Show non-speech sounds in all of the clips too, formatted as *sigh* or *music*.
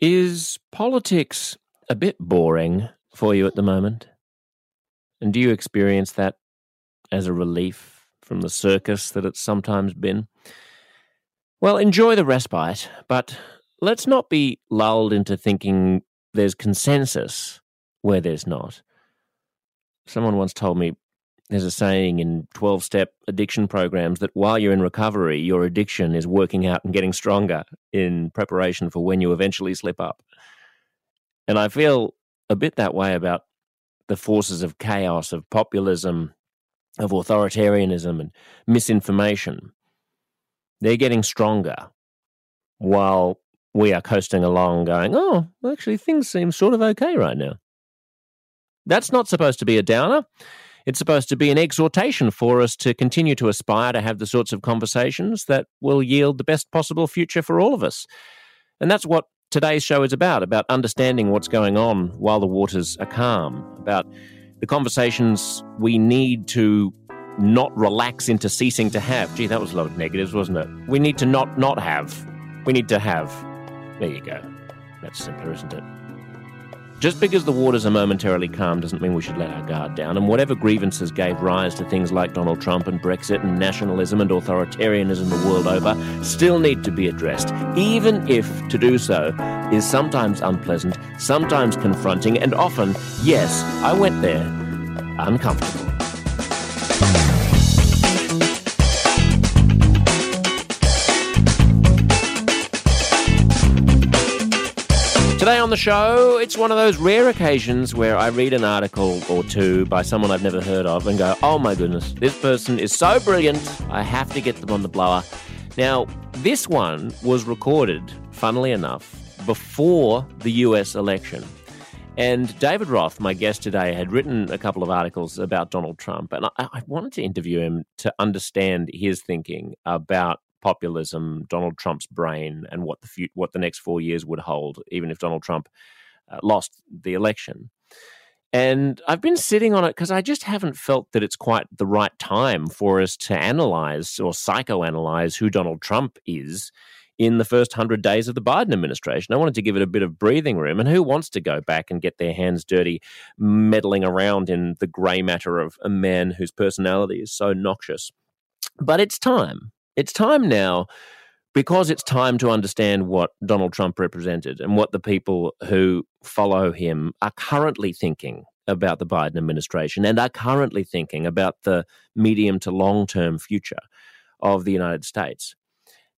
Is politics a bit boring for you at the moment? And do you experience that as a relief from the circus that it's sometimes been? Well, enjoy the respite, but let's not be lulled into thinking there's consensus where there's not. Someone once told me there's a saying in 12 step addiction programs that while you're in recovery, your addiction is working out and getting stronger in preparation for when you eventually slip up. And I feel a bit that way about the forces of chaos, of populism, of authoritarianism, and misinformation. They're getting stronger while we are coasting along going, oh, actually, things seem sort of okay right now. That's not supposed to be a downer. It's supposed to be an exhortation for us to continue to aspire to have the sorts of conversations that will yield the best possible future for all of us. And that's what today's show is about about understanding what's going on while the waters are calm, about the conversations we need to not relax into ceasing to have. Gee, that was a lot of negatives, wasn't it? We need to not not have. We need to have. There you go. That's simpler, isn't it? Just because the waters are momentarily calm doesn't mean we should let our guard down, and whatever grievances gave rise to things like Donald Trump and Brexit and nationalism and authoritarianism the world over still need to be addressed, even if to do so is sometimes unpleasant, sometimes confronting, and often, yes, I went there, uncomfortable. Today on the show, it's one of those rare occasions where I read an article or two by someone I've never heard of and go, oh my goodness, this person is so brilliant, I have to get them on the blower. Now, this one was recorded, funnily enough, before the US election. And David Roth, my guest today, had written a couple of articles about Donald Trump. And I, I wanted to interview him to understand his thinking about populism, Donald Trump's brain, and what the what the next four years would hold, even if Donald Trump uh, lost the election. And I've been sitting on it because I just haven't felt that it's quite the right time for us to analyze or psychoanalyze who Donald Trump is in the first 100 days of the Biden administration. I wanted to give it a bit of breathing room. And who wants to go back and get their hands dirty meddling around in the grey matter of a man whose personality is so noxious? But it's time. It's time now because it's time to understand what Donald Trump represented and what the people who follow him are currently thinking about the Biden administration and are currently thinking about the medium to long term future of the United States.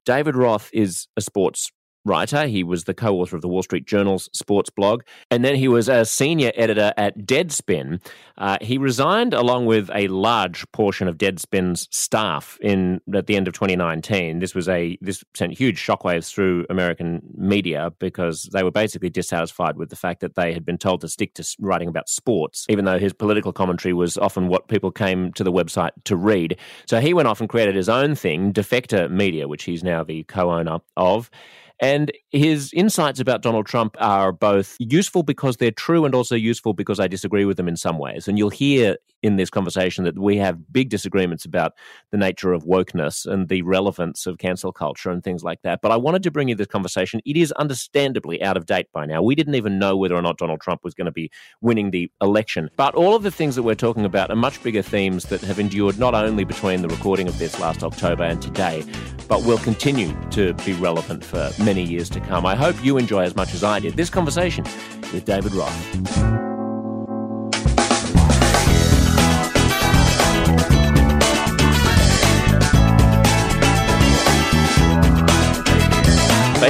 David Roth is a sports writer. He was the co author of the Wall Street Journal's sports blog. And then he was a senior editor at Deadspin. Uh, he resigned along with a large portion of Deadspin's staff in at the end of 2019. This was a this sent huge shockwaves through American media because they were basically dissatisfied with the fact that they had been told to stick to writing about sports, even though his political commentary was often what people came to the website to read. So he went off and created his own thing, Defector Media, which he's now the co-owner of. And his insights about Donald Trump are both useful because they're true and also useful because I disagree with them in some ways. And you'll hear in this conversation that we have big disagreements about the nature of wokeness and the relevance of cancel culture and things like that. But I wanted to bring you this conversation. It is understandably out of date by now. We didn't even know whether or not Donald Trump was going to be winning the election. But all of the things that we're talking about are much bigger themes that have endured not only between the recording of this last October and today, but will continue to be relevant for many years to come. I hope you enjoy as much as I did this conversation with David Roth.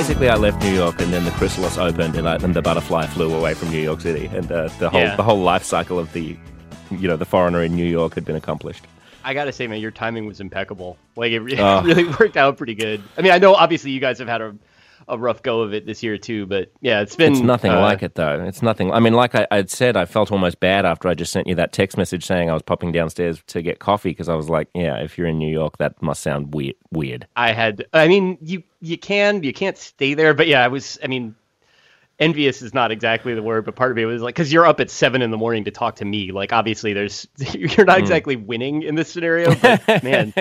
Basically, I left New York, and then the chrysalis opened, and, I, and the butterfly flew away from New York City, and uh, the whole yeah. the whole life cycle of the, you know, the foreigner in New York had been accomplished. I gotta say, man, your timing was impeccable. Like it, oh. *laughs* really worked out pretty good. I mean, I know obviously you guys have had a a rough go of it this year too. But yeah, it's been. It's nothing uh, like it though. It's nothing. I mean, like I, I'd said, I felt almost bad after I just sent you that text message saying I was popping downstairs to get coffee because I was like, yeah, if you're in New York, that must sound weird. Weird. I had. I mean, you you can you can't stay there, but yeah, I was. I mean. Envious is not exactly the word, but part of me was like, because you're up at seven in the morning to talk to me. Like, obviously, there's *laughs* you're not mm. exactly winning in this scenario, but *laughs* man,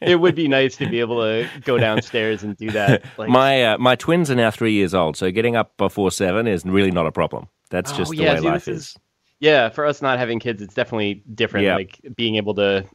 it would be nice to be able to go downstairs and do that. *laughs* Like, my uh, my twins are now three years old, so getting up before seven is really not a problem. That's oh, just the yeah, way see, life is. is. Yeah, for us not having kids, it's definitely different. Like being able to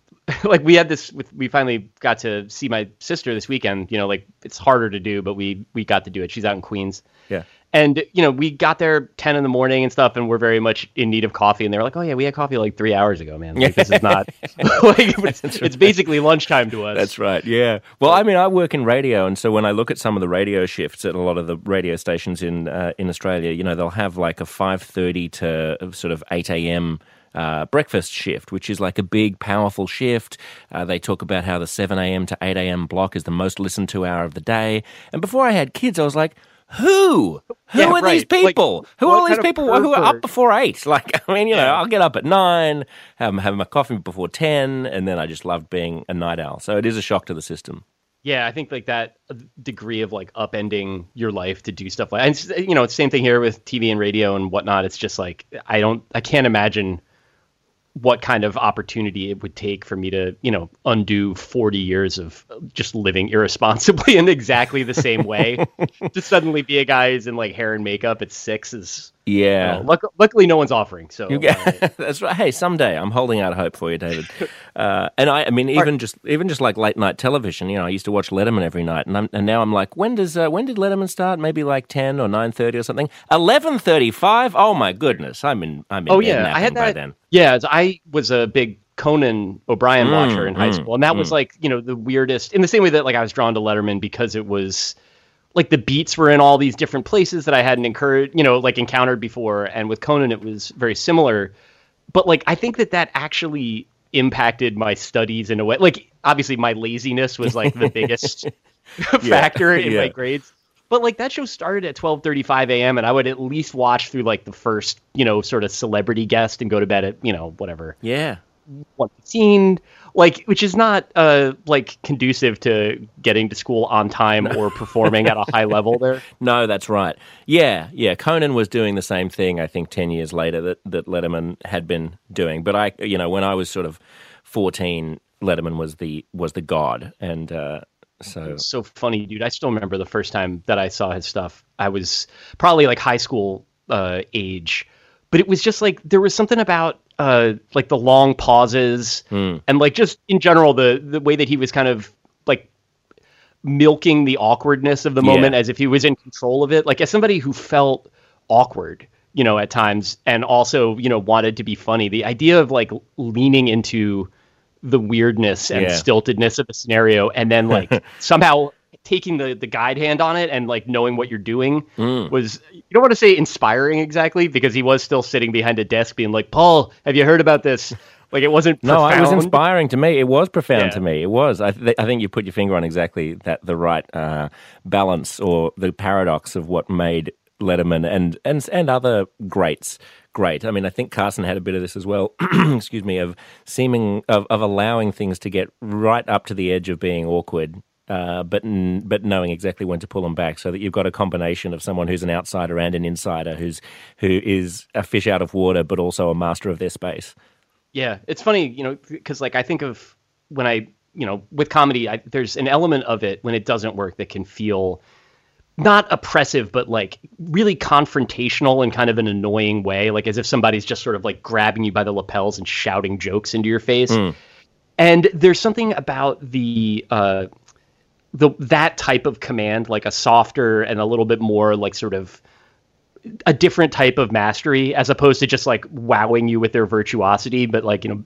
like we had this with we finally got to see my sister this weekend you know like it's harder to do but we we got to do it she's out in queens yeah and you know we got there 10 in the morning and stuff and we're very much in need of coffee and they were like oh yeah we had coffee like three hours ago man like this is not *laughs* *laughs* like it's, it's basically lunchtime to us that's right yeah well i mean i work in radio and so when i look at some of the radio shifts at a lot of the radio stations in uh, in australia you know they'll have like a 5.30 to sort of 8 a.m uh, breakfast shift, which is like a big, powerful shift. Uh, they talk about how the 7 a.m. to 8 a.m. block is the most listened to hour of the day. And before I had kids, I was like, who? Who yeah, are right. these people? Like, who are all these people who are up before eight? *laughs* Like, I mean, you know, I'll get up at nine, have, have my coffee before 10, and then I just loved being a night owl. So it is a shock to the system. Yeah, I think like that degree of like upending your life to do stuff like, and you know, it's the same thing here with TV and radio and whatnot. It's just like I don't, I can't imagine what kind of opportunity it would take for me to, you know, undo 40 years of just living irresponsibly *laughs* in exactly the same way. *laughs* to suddenly be a guy who's in like hair and makeup at six is yeah. Know, luck- luckily, no one's offering. So you get, uh, *laughs* that's right. Hey, someday I'm holding out hope for you, David. *laughs* Uh, and I, I mean, even just even just like late night television. You know, I used to watch Letterman every night, and, I'm, and now I'm like, when does uh, when did Letterman start? Maybe like ten or nine thirty or something. Eleven thirty five. Oh my goodness, I'm in. I'm in. Oh yeah, I had that. then. Yeah, I was a big Conan O'Brien mm, watcher in high mm, school, and that mm. was like you know the weirdest. In the same way that like I was drawn to Letterman because it was like the beats were in all these different places that I hadn't encouraged, you know, like encountered before. And with Conan, it was very similar. But like, I think that that actually impacted my studies in a way. Like, obviously, my laziness was like the biggest *laughs* factor in yeah. my grades. But like that show started at 12:35 a.m. and I would at least watch through like the first, you know, sort of celebrity guest and go to bed at, you know, whatever. Yeah. 115 like which is not uh like conducive to getting to school on time or performing at a high *laughs* level there. No that's right. Yeah yeah conan was doing the same thing i think 10 years later that that letterman had been doing. But i you know when i was sort of 14 letterman was the was the god and uh so it's so funny dude. I still remember the first time that i saw his stuff. I was probably like high school uh age but it was just like there was something about uh, like the long pauses mm. and like just in general the the way that he was kind of like milking the awkwardness of the moment yeah. as if he was in control of it. Like as somebody who felt awkward, you know, at times and also you know wanted to be funny. The idea of like leaning into the weirdness and yeah. stiltedness of the scenario and then like *laughs* somehow taking the the guide hand on it and like knowing what you're doing mm. was you don't want to say inspiring exactly because he was still sitting behind a desk being like Paul have you heard about this like it wasn't profound. no it was inspiring to me it was profound yeah. to me it was I, th- I think you put your finger on exactly that the right uh, balance or the paradox of what made Letterman and and and other greats great. I mean, I think Carson had a bit of this as well. *clears throat* excuse me, of seeming of, of allowing things to get right up to the edge of being awkward uh, but but knowing exactly when to pull them back, so that you've got a combination of someone who's an outsider and an insider, who's who is a fish out of water, but also a master of their space. Yeah, it's funny, you know, because like I think of when I, you know, with comedy, I, there's an element of it when it doesn't work that can feel not oppressive, but like really confrontational in kind of an annoying way, like as if somebody's just sort of like grabbing you by the lapels and shouting jokes into your face. Mm. And there's something about the uh, the that type of command, like a softer and a little bit more like sort of a different type of mastery, as opposed to just like wowing you with their virtuosity, but like you know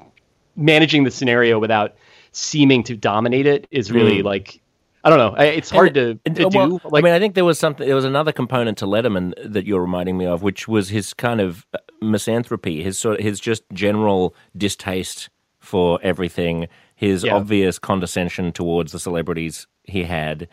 managing the scenario without seeming to dominate it is really mm. like I don't know. It's hard and, to, to well, do. Like, I mean, I think there was something. There was another component to Letterman that you're reminding me of, which was his kind of uh, misanthropy, his sort, of, his just general distaste for everything, his yeah. obvious condescension towards the celebrities he had.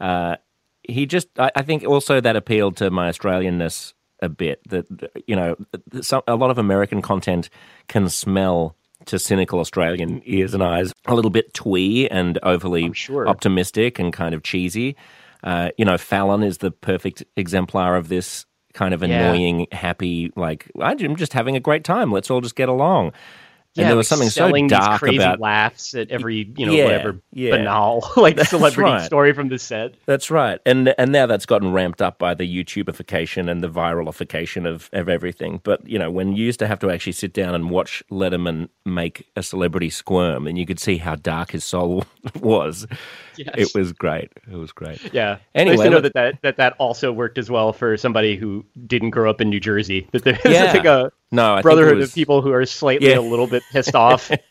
Uh, he just, I, I, think, also that appealed to my Australianness a bit. That you know, some, a lot of American content can smell to cynical Australian ears and eyes a little bit twee and overly sure. optimistic and kind of cheesy. Uh, you know, Fallon is the perfect exemplar of this kind of Yeah. annoying, happy, like I'm just having a great time. Let's all just get along. And there was like something so selling these dark crazy about laughs at every you know Yeah, whatever yeah. banal *laughs* like celebrity right. story from the set. That's right, and and now that's gotten ramped up by the YouTubeification and the viralification of of everything. But you know, when you used to have to actually sit down and watch Letterman make a celebrity squirm, and you could see how dark his soul *laughs* was, Yes. it was great. It was great. Yeah. Anyway, to know that, that that that also worked as well for somebody who didn't grow up in New Jersey. That there's *laughs* Yeah. like a No, I brotherhood was- of people who are slightly Yeah. a little bit pissed off. *laughs*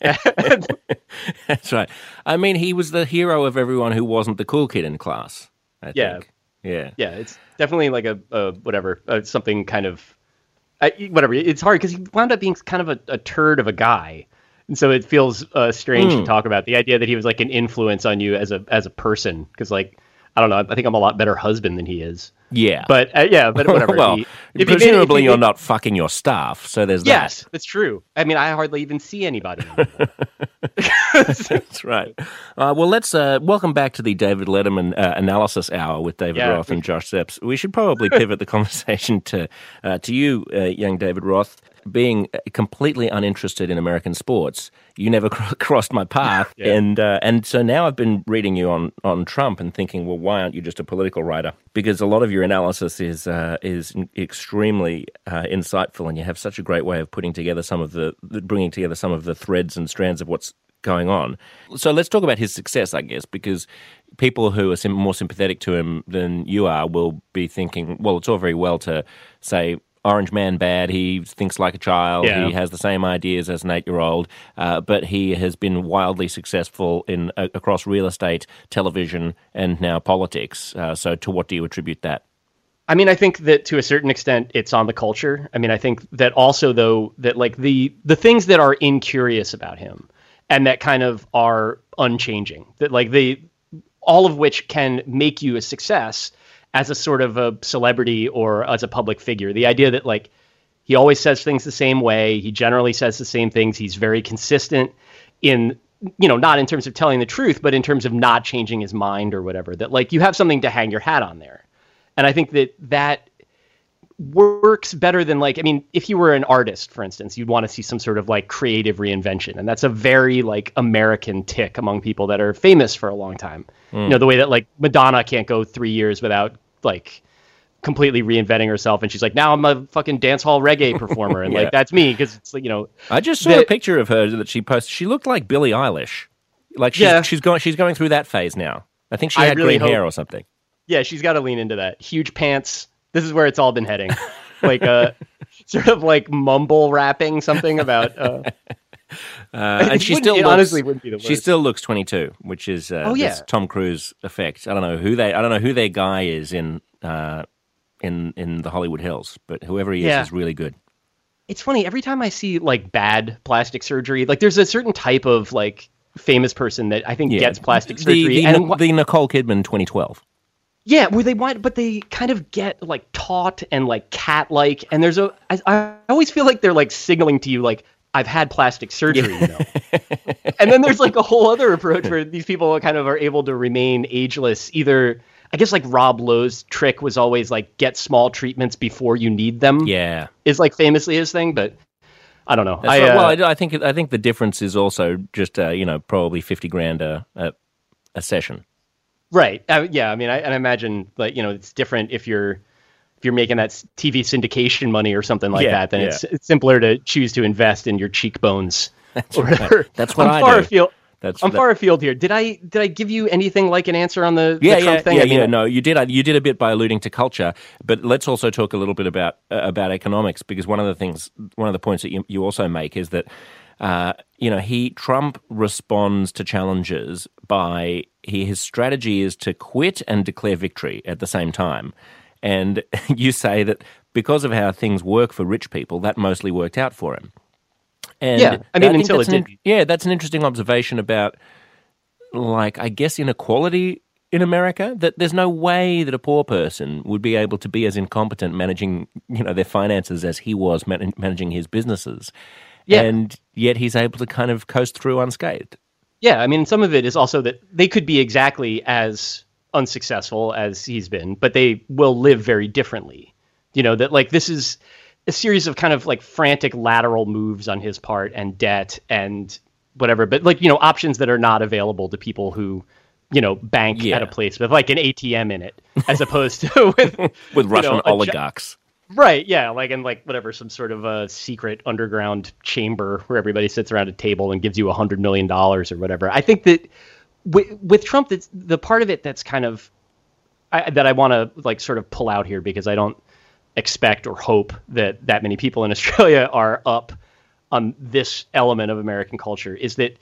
That's right. I mean, he was the hero of everyone who wasn't the cool kid in class. I Yeah. think. Yeah. yeah, it's definitely like a, a whatever, uh, something kind of uh, whatever. It's hard because he wound up being kind of a, a turd of a guy. And so it feels uh, strange Hmm. to talk about the idea that he was like an influence on you as a as a person. Because like I don't know, I think I'm a lot better husband than he is. Yeah. But uh, yeah, but whatever. *laughs* well, He- if he if presumably you're made- not fucking your staff, so there's Yes, that's true. I mean, I hardly even see anybody. *laughs* *laughs* That's right. Uh, well, let's uh, welcome back to the David Letterman uh, analysis hour with David Yeah. Roth and Josh Szeps. We should probably pivot the conversation to uh, to you, uh, young David Roth. Being completely uninterested in American sports, you never *laughs* cr- crossed my path, *laughs* and uh, and so now I've been reading you on, on Trump and thinking, well, why aren't you just a political writer? Because a lot of your analysis is uh, is extremely uh, insightful, and you have such a great way of putting together some of the bringing together some of the threads and strands of what's going on. So let's talk about his success, I guess, because people who are sim- more sympathetic to him than you are will be thinking, well, it's all very well to say. Orange man bad. He thinks like a child. Yeah. He has the same ideas as an eight-year-old, uh, but he has been wildly successful in uh, across real estate, television, and now politics. Uh, so, to what do you attribute that? I mean, I think that to a certain extent, it's on the culture. I mean, I think that also though that like the the things that are incurious about him, and that kind of are unchanging. That like the all of which can make you a success as a sort of a celebrity or as a public figure. The idea that like he always says things the same way, he generally says the same things, he's very consistent in you know, not in terms of telling the truth, but in terms of not changing his mind or whatever. That like you have something to hang your hat on there. And I think that that works better than like I mean, if you were an artist, for instance, you'd want to see some sort of like creative reinvention, and that's a very like American tick among people that are famous for a long time. Hmm. You know, the way that like Madonna can't go three years without like completely reinventing herself, and she's like, now I'm a fucking dance hall reggae *laughs* performer, and Yeah. like that's me because it's like you know, I just saw a picture of her that she posted. She looked like Billie Eilish. Like she's Yeah. she's going she's going through that phase now. I think she had really green hair or something. yeah, she's got to lean into that. Huge pants. This is where it's all been heading. like uh *laughs* sort of like mumble rapping something about uh *laughs* Uh, and *laughs* she still looks, honestly wouldn't be the worst. She still looks 22, which is uh, Oh, yeah. Tom Cruise effect. I don't know who they I don't know who their guy is in uh, in in the Hollywood Hills, but whoever he is Yeah. is really good. it's funny every time I see like bad plastic surgery, like there's a certain type of like famous person that I think Yeah. gets plastic surgery The, and the, Nicole Kidman 2012. yeah, where they want but they kind of get like taut and like cat like and there's a I, I always feel like they're like signaling to you like I've had plastic surgery, you know. and then there's like a whole other approach where these people kind of are able to remain ageless either I guess like Rob Lowe's trick was always like get small treatments before you need them. Yeah. Is like famously his thing, but I don't know. I, right. uh, well, I, I think I think the difference is also just uh, you know probably 50 grand a a, a session. Right. Uh, yeah. I mean, I, and I imagine like you know it's different if you're you're making that TV syndication money or something like Yeah, that. Then yeah. it's it's simpler to choose to invest in your cheekbones. That's *laughs* right. That's what I'm I far do. afield. That's I'm that- far afield here. Did I did I give you anything like an answer on the, Yeah, the Trump yeah, thing? yeah, I mean, yeah. No, you did. You did a bit by alluding to culture, but let's also talk a little bit about uh, about economics because one of the things, one of the points that you, you also make is that uh, you know he Trump responds to challenges by he his strategy is to quit and declare victory at the same time, and *laughs* you say that because of how things work for rich people, that mostly worked out for him. And Yeah, I mean, think until that's it an- didn't. Yeah, that's an interesting observation about like I guess inequality in America that there's no way that a poor person would be able to be as incompetent managing you know their finances as he was man- managing his businesses. Yeah. And yet he's able to kind of coast through unscathed. Yeah, I mean, some of it is also that they could be exactly as unsuccessful as he's been, but they will live very differently You know that like this is a series of kind of like frantic lateral moves on his part and debt and whatever, but like you know options that are not available to people who you know bank Yeah. at a place with like an ATM in it, as *laughs* opposed to *laughs* with with Russian know, gi- oligarchs. Right, yeah, like and like whatever, some sort of a secret underground chamber where everybody sits around a table and gives you a hundred million dollars or whatever. I think that with, with Trump, that's the part of it that's kind of I, that I want to like sort of pull out here because I don't expect or hope that that many people in *laughs* Australia are up on this element of American culture. Is that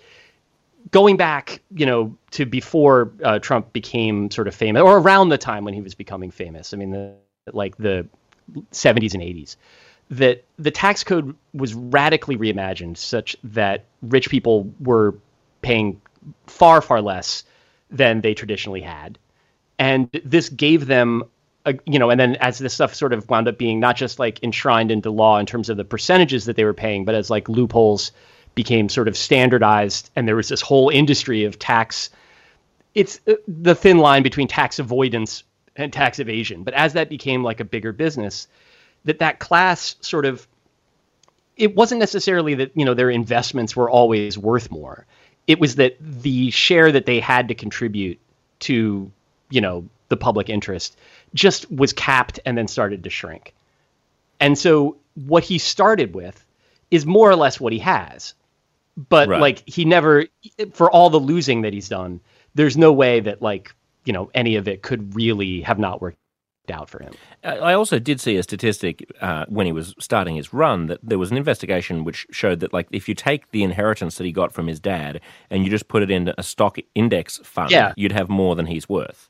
going back, you know, to before uh, Trump became sort of famous, or around the time when he was becoming famous. I mean, the like the 70s and 80s. That the tax code was radically reimagined such that rich people were paying far, far less than they traditionally had, and this gave them. A, you know, and then as this stuff sort of wound up being not just like enshrined into law in terms of the percentages that they were paying, but as like loopholes became sort of standardized, and there was this whole industry of tax. It's uh, the thin line between tax avoidance and tax evasion. But as that became like a bigger business, that that class sort of it wasn't necessarily that you know their investments were always worth more. It was that the share that they had to contribute to you know the public interest just was capped and then started to shrink. And so what he started with is more or less what he has. But Right. like he never for all the losing that he's done, there's no way that like, you know, any of it could really have not worked out for him. I also did see a statistic uh, when he was starting his run that there was an investigation which showed that, like, if you take the inheritance that he got from his dad and you just put it into a stock index fund, Yeah. you'd have more than he's worth.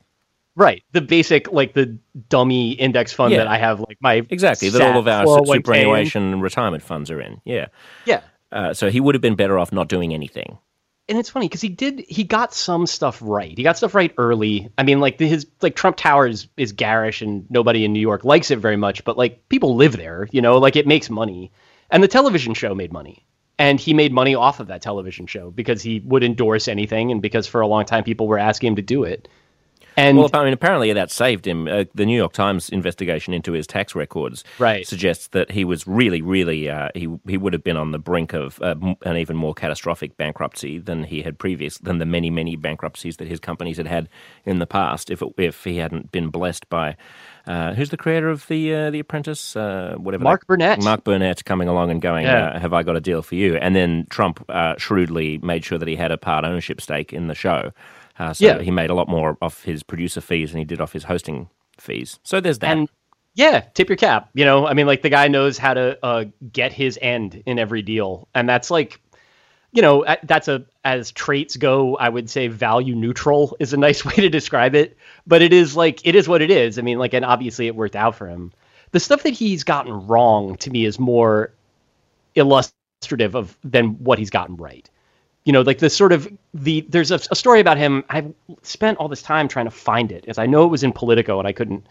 Right. The basic like the dummy index fund Yeah. that I have like my Exactly, that all of our S&P, su- 401k in. superannuation and retirement funds are in. Yeah. Yeah. Uh, so he would have been better off not doing anything. And it's funny because he did he got some stuff right. He got stuff right early. I mean, like his like Trump Tower is, is garish and nobody in New York likes it very much, but like people live there, you know, like it makes money. And the television show made money. And he made money off of that television show because he would endorse anything and because for a long time people were asking him to do it. And Well, I mean, apparently that saved him. Uh, the New York Times investigation into his tax records Right. suggests that he was really, really uh, he he would have been on the brink of uh, m- an even more catastrophic bankruptcy than he had previous than the many, many bankruptcies that his companies had had in the past. If it, if he hadn't been blessed by uh, who's the creator of the uh, the Apprentice, uh, whatever Mark that- Burnett. Mark Burnett coming along and going, Yeah. uh, "Have I got a deal for you?" And then Trump uh, shrewdly made sure that he had a part ownership stake in the show. Uh, so Yeah. he made a lot more off his producer fees than he did off his hosting fees. So there's that. and yeah, tip your cap. You know, I mean, like the guy knows how to uh, get his end in every deal, and that's like, you know, that's a as traits go, I would say value neutral is a *laughs* nice way to describe it. But it is like it is what it is. I mean, like, and obviously it worked out for him. The stuff that he's gotten wrong to me is more illustrative of than what he's gotten right. You know, like the sort of the there's a, a story about him. I've spent all this time trying to find it, as I know it was in Politico, and I couldn't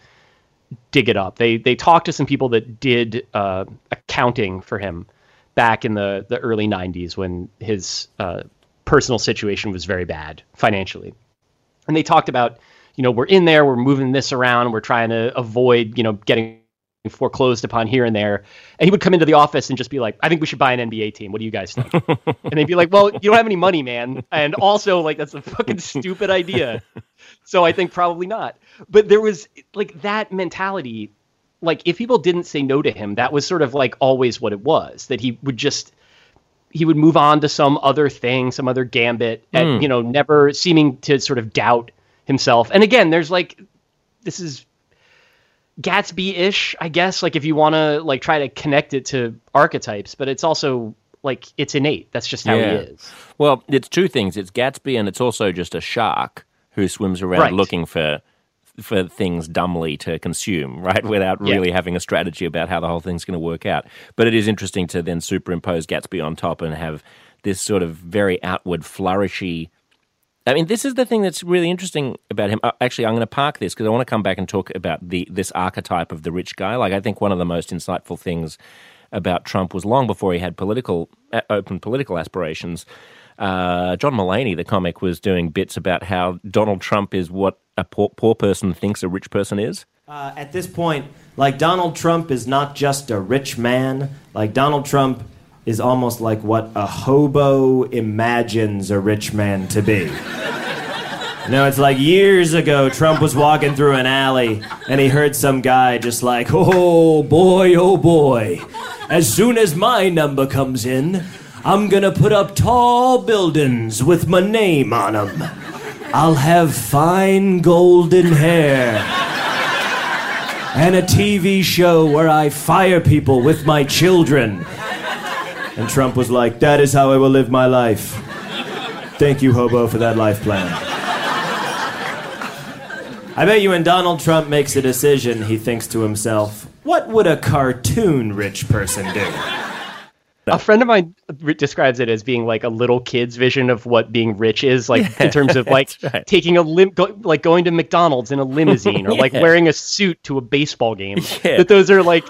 dig it up. They they talked to some people that did uh, accounting for him back in the the early '90s when his uh, personal situation was very bad financially, and they talked about you know we're in there, we're moving this around, we're trying to avoid you know getting foreclosed upon here and there. And he would come into the office and just be like, I think we should buy an NBA team. What do you guys think? *laughs* and they'd be like, Well, you don't have any money, man. And also, like, that's a fucking stupid idea. So I think probably not. But there was like that mentality. Like, if people didn't say no to him, that was sort of like always what it was that he would just. He would move on to some other thing, some other gambit, and hmm. you know, never seeming to sort of doubt himself. And again, there's like, this is Gatsby-ish, I guess. Like if you want to like try to connect it to archetypes, but it's also like it's innate. That's just how Yeah. he is. Well, it's two things. It's Gatsby, and it's also just a shark who swims around Right. looking for for things dumbly to consume, right? Without Yeah. really having a strategy about how the whole thing's going to work out. But it is interesting to then superimpose Gatsby on top and have this sort of very outward flourishy. I mean, this is the thing that's really interesting about him. Uh, Actually, I'm going to park this because I want to come back and talk about the this archetype of the rich guy. Like, I think one of the most insightful things about Trump was long before he had political uh, open political aspirations. Uh, John Mulaney, the comic, was doing bits about how Donald Trump is what a poor, poor person thinks a rich person is. Uh, at this point, like Donald Trump is not just a rich man. Like Donald Trump is almost like what a hobo imagines a rich man to be. You know, it's like years ago, Trump was walking through an alley and he heard some guy just like, oh boy, oh boy. As soon as my number comes in, I'm gonna put up tall buildings with my name on them. I'll have fine golden hair. And a TV show where I fire people with my children. And Trump was like, That is how I will live my life. Thank you, hobo, for that life plan. I bet you when Donald Trump makes a decision, he thinks to himself, What would a cartoon rich person do? A friend of mine describes it as being like a little kid's vision of what being rich is, like yeah, in terms of *laughs* like right. taking a lim, go, like going to McDonald's in a limousine, or yeah. like *laughs* wearing a suit to a baseball game. *laughs* Yeah. That those are like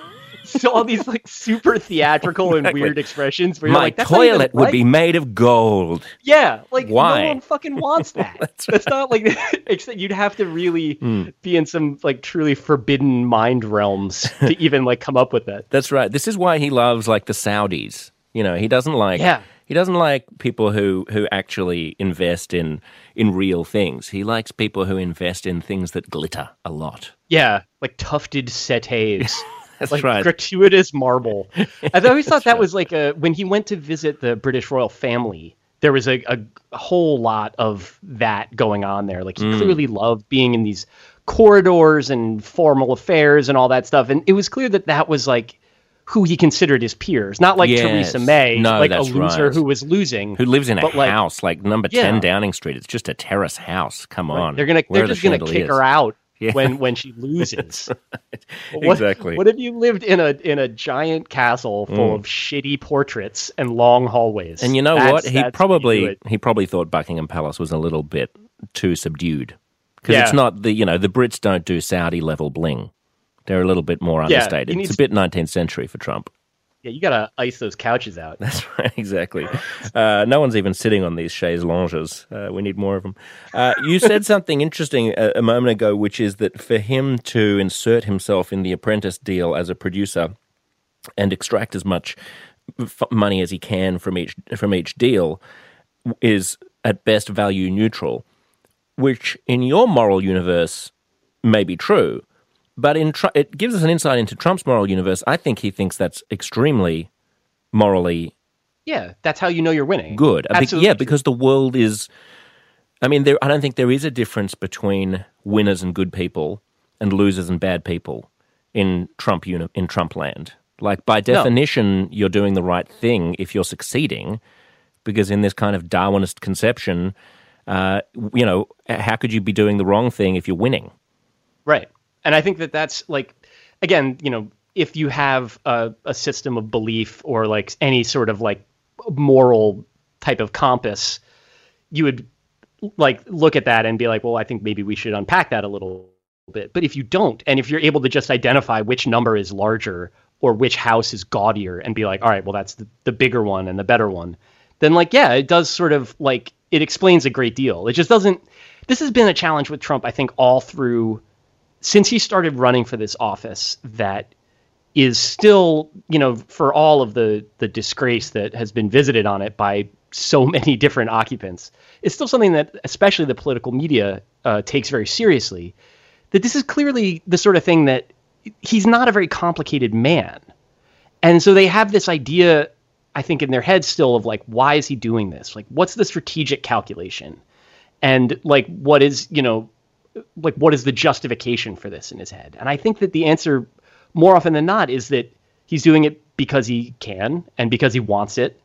so *laughs* all these like super theatrical and weird expressions. Where My like, toilet would be made of gold. Yeah, like Why? no one fucking wants *laughs* that. That's, That's not like *laughs* except you'd have to really mm. be in some like truly forbidden mind realms to even like come up with that. That's right. This is why he loves like the Saudis. You know, he doesn't like yeah. He doesn't like people who, who actually invest in in real things. He likes people who invest in things that glitter a lot. Yeah, like tufted settees. That's like right. gratuitous marble. *laughs* I always thought that right. was like a when he went to visit the British royal family. There was a, a, whole lot of that going on there. Like he mm. clearly loved being in these corridors and formal affairs and all that stuff. And it was clear that that was like who he considered his peers, not like yes. Theresa May, no, like a loser right. who was losing, who lives in a like, house like number yeah. ten Downing Street. It's just a terrace house. Come right. on, they're gonna Where they're just gonna kick her out yeah. when when she loses. *laughs* right. what, exactly. What if you lived in a in a giant castle full mm. of shitty portraits and long hallways? And you know that's, what? He probably he probably thought Buckingham Palace was a little bit too subdued because yeah. it's not the you know the Brits don't do Saudi level bling. They're a little bit more understated. Yeah, needs, it's a bit 19th century for Trump. Yeah, you gotta ice those couches out. That's *laughs* right, exactly. Uh, no one's even sitting on these chaises longues. Uh, we need more of them. Uh, you *laughs* said something interesting a, a, moment ago, which is that for him to insert himself in the Apprentice deal as a producer and extract as much f- money as he can from each from each deal is at best value neutral, which in your moral universe may be true but in Tr- it gives us an insight into Trump's moral universe. I think he thinks that's extremely morally. Yeah, that's how you know you're winning. Good. Absolutely yeah, because the world is. I mean, there, I don't think there is a difference between winners and good people and losers and bad people in Trump uni- in Trump land. Like by definition, no. you're doing the right thing if you're succeeding, because in this kind of Darwinist conception, uh, you know, how could you be doing the wrong thing if you're winning? Right and I think that that's like, again, you know, if you have a, a system of belief or like any sort of like moral type of compass, you would like look at that and be like, well, I think maybe we should unpack that a little bit. But if you don't, and if you're able to just identify which number is larger or which house is gaudier and be like, all right, well, that's the, the bigger one and the better one, then like, yeah, it does sort of like, it explains a great deal. It just doesn't, this has been a challenge with Trump, I think, all through since he started running for this office that is still, you know, for all of the the disgrace that has been visited on it by so *laughs* many different occupants, it's still something that, especially the political media, uh, takes very seriously. That this is clearly the sort of thing that he's not a very complicated man, and so they have this idea, I think, in their heads still of like, why is he doing this? Like, what's the strategic calculation? And like, what is you know like what is the justification for this in his head? And I think that the answer more often than not is that he's doing it because he can and because he wants it.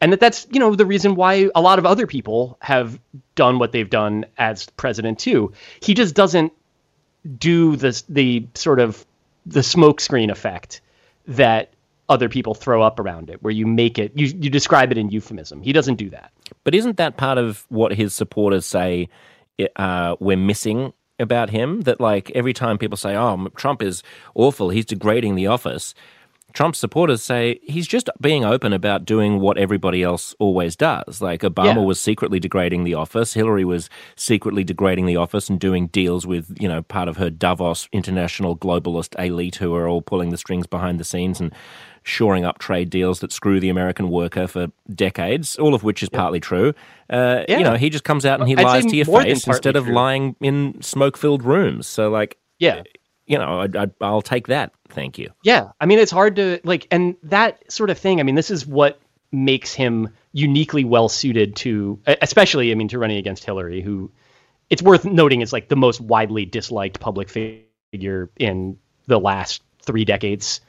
And that that's, you know, the reason why a lot of other people have done what they've done as president too. He just doesn't do the the sort of the smokescreen effect that other people throw up around it, where you make it, you, you describe it in euphemism. He doesn't do that. But isn't that part of what his supporters say uh, we're missing about him. That like every time people say, "Oh, Trump is awful," he's degrading the office. Trump's supporters say he's just being open about doing what everybody else always does. Like Obama Yeah. was secretly degrading the office, Hillary was secretly degrading the office and doing deals with, you know, part of her Davos international globalist elite who are all pulling the strings behind the scenes and shoring up trade deals that screw the American worker for decades, all of which is partly true. Uh, Yeah. You know, he just comes out and he I'd lies to your face instead of true. lying in smoke-filled rooms. So, like, Yeah. You know, I, I, I'll take that. Thank you. Yeah, I mean it's hard to like, and that sort of thing. I mean, this is what makes him uniquely well suited to, especially, I mean, to running against Hillary, who it's worth noting is like the most widely disliked public figure in the last three decades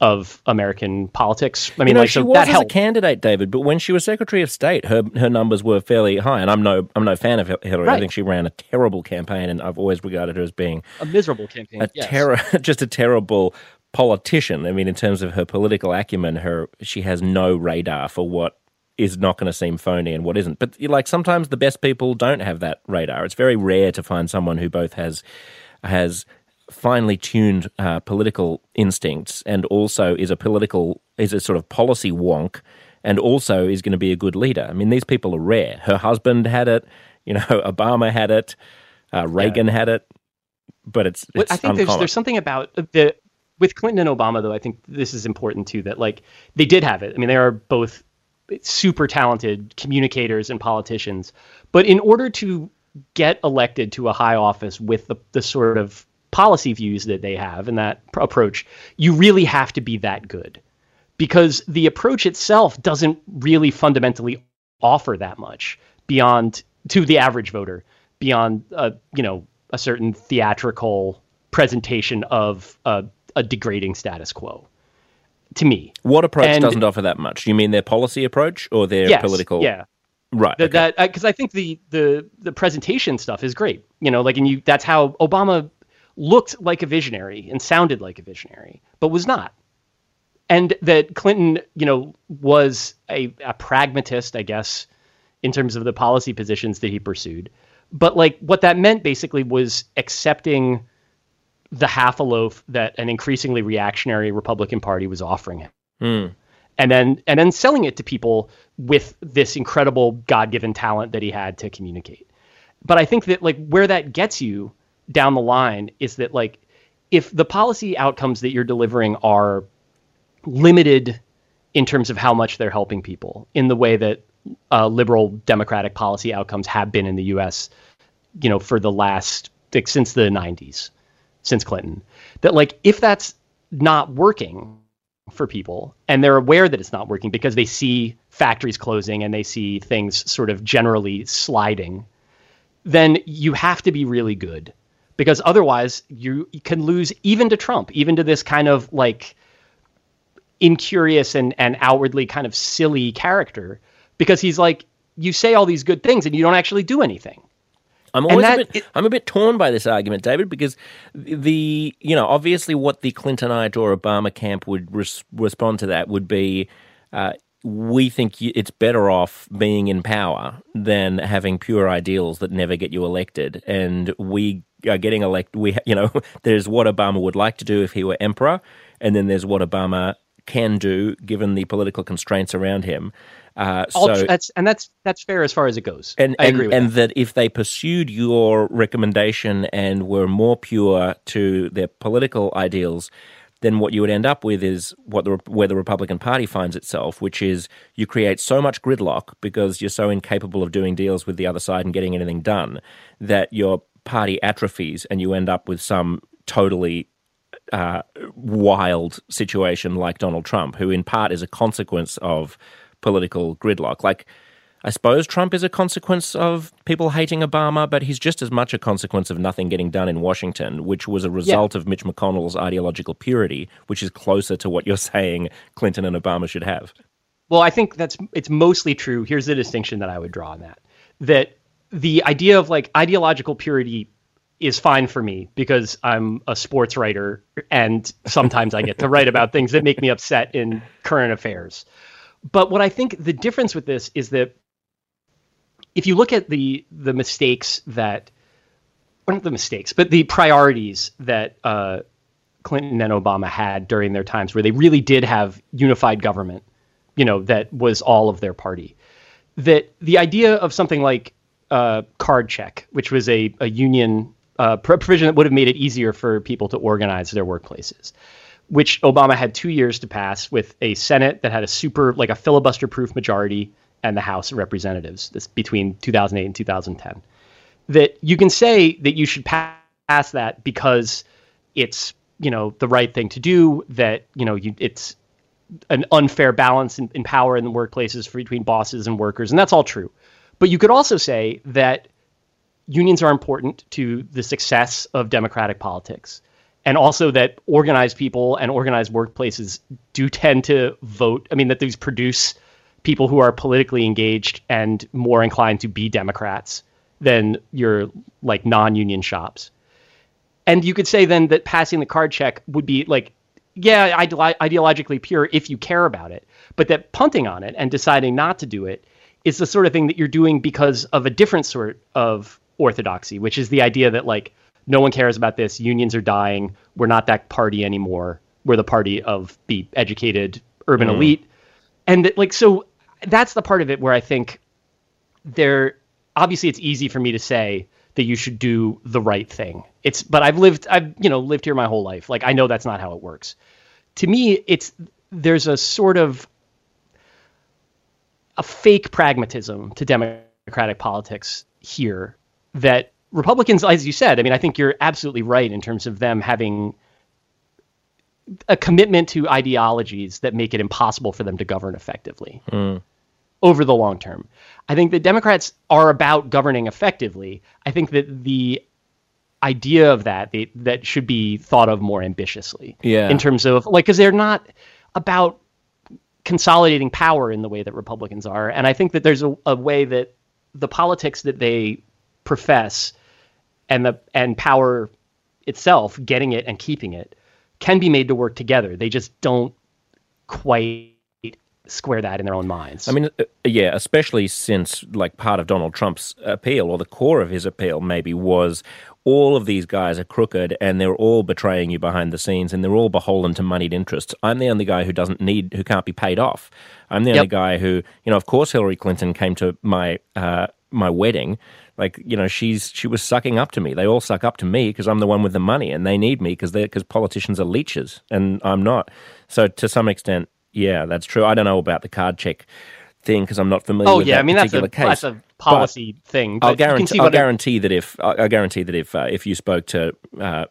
of American politics. I mean, you know, like she so was that as a candidate, David, but when she was Secretary of State, her her numbers were fairly high. And I'm no I'm no fan of Hil- Hillary. I think she ran a terrible campaign, and I've always regarded her as being a miserable campaign. a yes. terror, *laughs* just a terrible politician. I mean, in terms of her political acumen, her she has no radar for what is not going to seem phony and what isn't. But like sometimes the best people don't have that radar. It's very rare to find someone who both has has finely tuned uh, political instincts and also is a political is a sort of policy wonk and also is going to be a good leader. I mean, these people are rare. Her husband had it. You know, *laughs* Obama had it. Uh, Reagan had it. But it's, But it's I think there's there's something about the with Clinton and Obama though. I think this is important too. That like they did have it. I mean, they are both super talented communicators and politicians. But in order to get elected to a high office with the, the sort of policy views that they have and that pr- approach, you really have to be that good because the approach itself doesn't really fundamentally offer that much beyond to the average voter beyond uh, you know a certain theatrical presentation of a, a degrading status quo to me What approach And- doesn't offer that much? You mean their policy approach or their yes, political? yeah Right. that okay. that because I think the the the presentation stuff is great. You know, like and you that's how Obama looked like a visionary and sounded like a visionary, but was not. And that Clinton, you know, was a, a pragmatist, I guess, in terms of the policy positions that he pursued. But like what that meant basically was accepting the half a loaf that an increasingly reactionary Republican Party was offering him hmm. and then and then selling it to people with this incredible god-given talent that he had to communicate but i think that like where that gets you down the line is that like if the policy outcomes that you're delivering are limited in terms of how much they're helping people in the way that uh, liberal democratic policy outcomes have been in the us you know for the last like, since the 90s since clinton that like if that's not working for people and they're aware that it's not working because they see factories closing and they see things sort of generally sliding then you have to be really good because otherwise you, can lose even to Trump even to this kind of like incurious and and outwardly kind of silly character because he's like you say all these good things and you don't actually do anything I'm always that- a bit, I'm a bit torn by this argument, David, because the you know obviously what the Clintonite or Obama camp would res- respond to that would be. Uh, we think it's better off being in power than having pure ideals that never get you elected. And we are getting elected. We, you know, *laughs* there's what Obama would like to do if he were emperor, and then there's what Obama can do given the political constraints around him. Uh, so that's and that's that's fair as far as it goes and i and, agree with and that. that. if they pursued your recommendation and were more pure to their political ideals, then what you would end up with is what the where the Republican Party finds itself, which is you create so much gridlock because you're so incapable of doing deals with the other side and getting anything done that your party atrophies and you end up with some totally uh, wild situation like Donald Trump, who in part is a consequence of political gridlock. Like, I suppose Trump is a consequence of people hating Obama, but he's just as much a consequence of nothing getting done in Washington, which was a result of Mitch McConnell's ideological purity, which is closer to what you're *laughs* saying Clinton and Obama should have. Well, I think that's it's mostly true. Here's the distinction that I would draw on that. That the idea of like ideological purity is fine for me because I'm a sports writer and sometimes I get to write about things that make me upset in current affairs. But what I think the difference with this is that if you look at the the mistakes that or not the mistakes, but the priorities that uh, Clinton and Obama had during their times, where they really did have unified government, you know, that was all of their party. That the idea of something like uh, card check, which was a, a union uh, provision that would have made it easier for people to organize their workplaces, which Obama had two years to pass with a Senate that had a super, like a filibuster proof majority and the House of Representatives this, between 2008 and 2010. That you can say that you should pass that because it's you know the right thing to do that you know you, it's an unfair balance in, in power in the workplaces for, between bosses and workers and that's all true but you could also say that unions are important to the success of democratic politics. And also that organized people and organized workplaces do tend to vote i mean that these produce people who are politically engaged and more inclined to be democrats than your like non-union shops. And you could say then that passing the card check would be like, yeah, ideologically pure if you care about it, but that punting on it and deciding not to do it is the sort of thing that you're doing because of a different sort of orthodoxy, which is the idea that like no one cares about this, unions are dying, we're not that party anymore. We're the party of the educated urban mm. elite. And that, like so that's the part of it where I think there obviously it's easy for me to say that you should do the right thing. It's but I've lived I've you know lived here my whole life. Like I know that's not how it works. To me, it's there's a sort of a fake pragmatism to democratic politics here that Republicans, as you said, I mean, I think you're absolutely right in terms of them having a commitment to ideologies that make it impossible for them to govern effectively. Mm over the long term. I think the Democrats are about governing effectively. I think that the idea of that they, that should be thought of more ambitiously. Yeah. In terms of like, because they're not about consolidating power in the way that Republicans are, and I think that there's a, a way that the politics that they profess and the and power itself, getting it and keeping it, can be made to work together. They just don't quite square that in their own minds. I mean, uh, yeah, especially since like part of Donald Trump's appeal or the core of his appeal maybe was all of these guys are crooked and they're all betraying you behind the scenes and they're all beholden to moneyed interests. I'm the only guy who doesn't need, who can't be paid off. I'm the yep. only guy who, you know, of course Hillary Clinton came to my uh, my wedding. Like, you know, she's she was sucking up to me. They all suck up to me because I'm the one with the money and they need me because they're, because politicians are leeches and I'm not. So to some extent, yeah, that's true. I don't know about the card check thing because I'm not familiar. Oh, with yeah, that I mean that's a case. that's a policy but thing. I'll guarantee. I'll guarantee that if I guarantee that if uh, if you spoke to uh,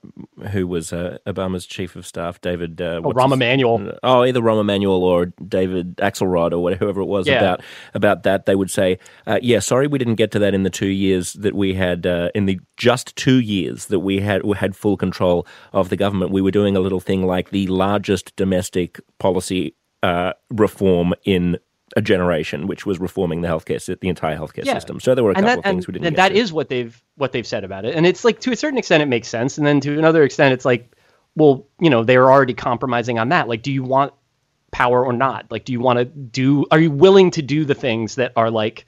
who was uh, Obama's chief of staff, David uh, oh, Rahm Emanuel. Oh, either Rahm Emanuel or David Axelrod or whoever it was yeah. about about that, they would say, uh, "Yeah, sorry, we didn't get to that in the two years that we had uh, in the just two years that we had we had full control of the government. We were doing a little thing like the largest domestic policy." uh, reform in a generation, which was reforming the healthcare, the entire healthcare yeah. system. So there were a couple that, of things and, we didn't. And that is what they've what they've said about it. And it's like to a certain extent it makes sense, and then to another extent it's like, well, you know, they are already compromising on that. Like, do you want power or not? Like, do you want to do? Are you willing to do the things that are like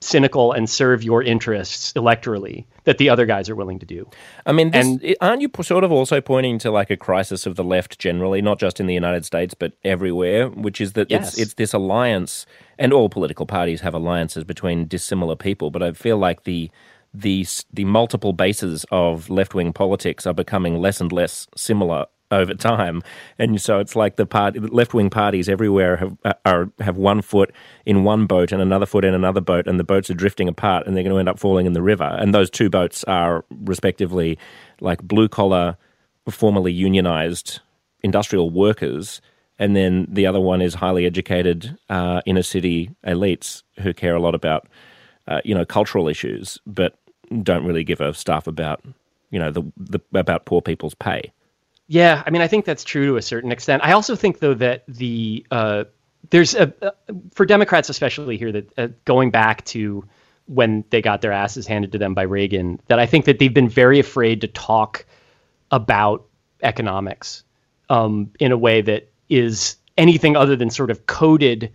cynical and serve your interests electorally that the other guys are willing to do. I mean, this, and aren't you sort of also pointing to like a crisis of the left generally, not just in the United States but everywhere, which is that yes. it's it's this alliance, and all political parties have alliances between dissimilar people, but I feel like the the the multiple bases of left wing politics are becoming less and less similar over time, and so it's like the part left wing parties everywhere have are have one foot in one boat and another foot in another boat, and the boats are drifting apart, and they're going to end up falling in the river. And those two boats are respectively like blue collar, formerly unionized industrial workers, and then the other one is highly educated uh, inner city elites who care a lot about uh, you know cultural issues, but don't really give a stuff about you know the, the about poor people's pay. Yeah, I mean, I think that's true to a certain extent. I also think, though, that the uh, there's a, uh, for Democrats, especially here, that uh, going back to when they got their asses handed to them by Reagan, that I think that they've been very afraid to talk about economics um, in a way that is anything other than sort of coded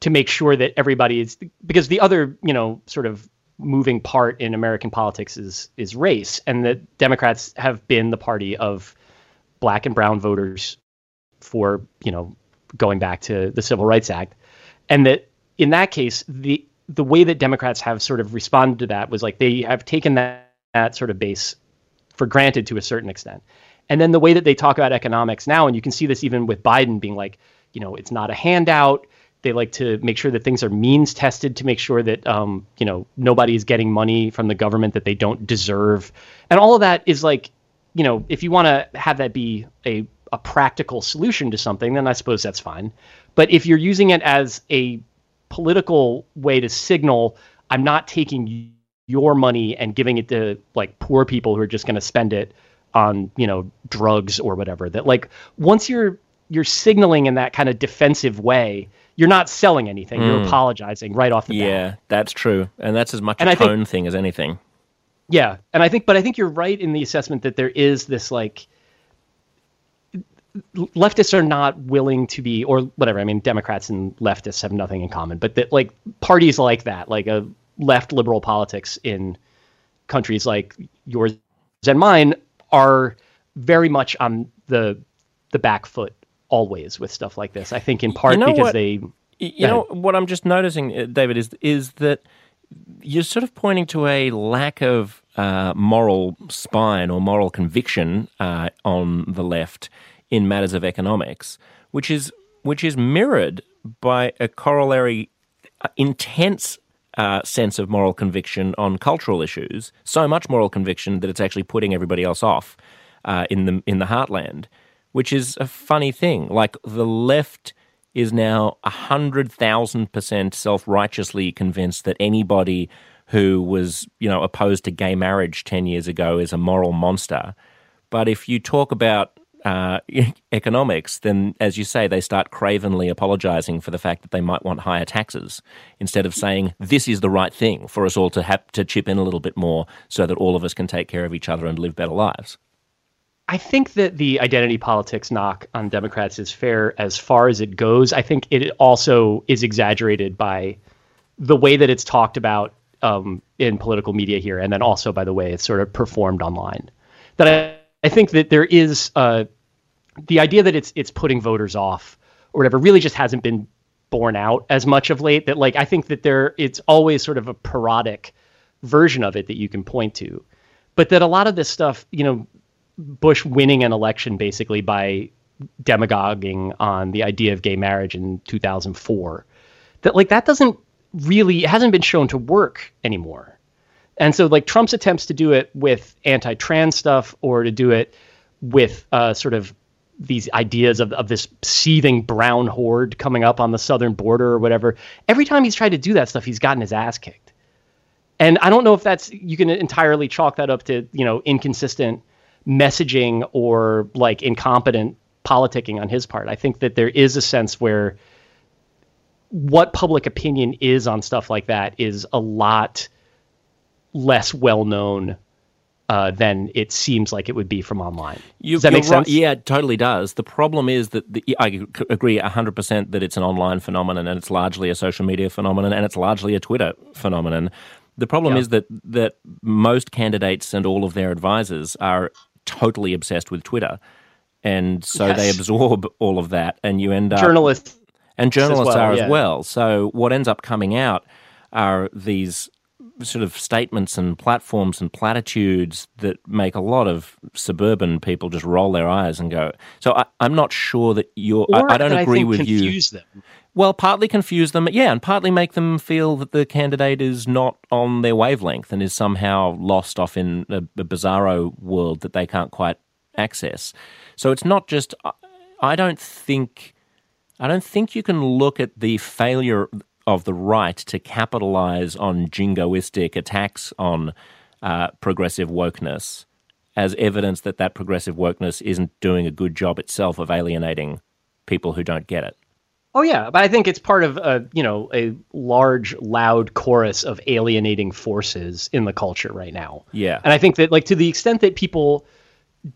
to make sure that everybody is because the other, you know, sort of moving part in American politics is is race, and that Democrats have been the party of black and brown voters for you know going back to the Civil Rights Act, and that in that case the the way that Democrats have sort of responded to that was like they have taken that, that sort of base for granted to a certain extent. And then the way that they talk about economics now, and you can see this even with Biden being like, you know, it's not a handout. They like to make sure that things are means tested to make sure that, um, you know, nobody is getting money from the government that they don't deserve. And all of that is like, you know, if you want to have that be a, a practical solution to something, then I suppose that's fine. But if you're using it as a political way to signal, I'm not taking your money and giving it to like poor people who are just going to spend it on you know drugs or whatever that like once you're you're signaling in that kind of defensive way you're not selling anything mm. you're hmm. apologizing right off the bat yeah that's true and that's as much and a I tone think, thing as anything yeah and i think but i think you're right in the assessment that there is this like leftists are not willing to be or whatever i mean democrats and leftists have nothing in common but that like parties like that like a left liberal politics in countries like yours and mine are very much on the the back foot always with stuff like this. I think in part you know because what, they you know what I'm just noticing uh, David is is that you're sort of pointing to a lack of uh, moral spine or moral conviction uh, on the left in matters of economics, which is which is mirrored by a corollary uh, intense uh, sense of moral conviction on cultural issues, so much moral conviction that it's actually putting everybody else off uh, in the in the heartland, which is a funny thing. Like the left is now hundred thousand percent self righteously convinced that anybody who was you know opposed to gay marriage ten years ago is a moral monster. But if you talk about uh, *laughs* economics, then as you say, they start cravenly apologizing for the fact that they might want higher taxes instead of saying this is the right thing for us all to have to chip in a little bit more so that all of us can take care of each other and live better lives. I think that the identity politics knock on Democrats is fair as far as it goes. I think it also is exaggerated by the way that it's talked about um, in political media here, and then also by the way it's sort of performed online. That I I think that there is uh, the idea that it's it's putting voters off or whatever really just hasn't been borne out as much of late. That like I think that there it's always sort of a parodic version of it that you can point to, but that a lot of this stuff, you know, Bush winning an election basically by demagoguing on the idea of gay marriage in 2004, that like that doesn't really it hasn't been shown to work anymore. And so, like Trump's attempts to do it with anti-trans stuff or to do it with uh, sort of these ideas of, of this seething brown horde coming up on the southern border or whatever. Every time he's tried to do that stuff, he's gotten his ass kicked. And I don't know if that's you can entirely chalk that up to you know inconsistent messaging or like incompetent politicking on his part. I think that there is a sense where what public opinion is on stuff like that is a lot less well known uh, than it seems like it would be from online. You, does that make sense? Right. Yeah, it totally does. The problem is that the, I agree 100% that it's an online phenomenon and it's largely a social media phenomenon and it's largely a Twitter phenomenon. The problem yeah. is that that most candidates and all of their advisors are totally obsessed with Twitter. And so yes. they absorb all of that and you end up journalists and journalists well, are yeah. as well. So what ends up coming out are these sort of statements and platforms and platitudes that make a lot of suburban people just roll their eyes and go. So I, am not sure that you're. Or I, I don't agree I with you. Them. Well, partly confuse them, yeah, and partly make them feel that the candidate is not on their wavelength and is somehow lost off in a, a bizarro world that they can't quite access. So it's not just. I don't think. I don't think you can look at the failure of the right to capitalize on jingoistic attacks on uh, progressive wokeness as evidence that that progressive wokeness isn't doing a good job itself of alienating people who don't get it. Oh yeah, but I think it's part of a you know a large, loud chorus of alienating forces in the culture right now. Yeah, and I think that like to the extent that people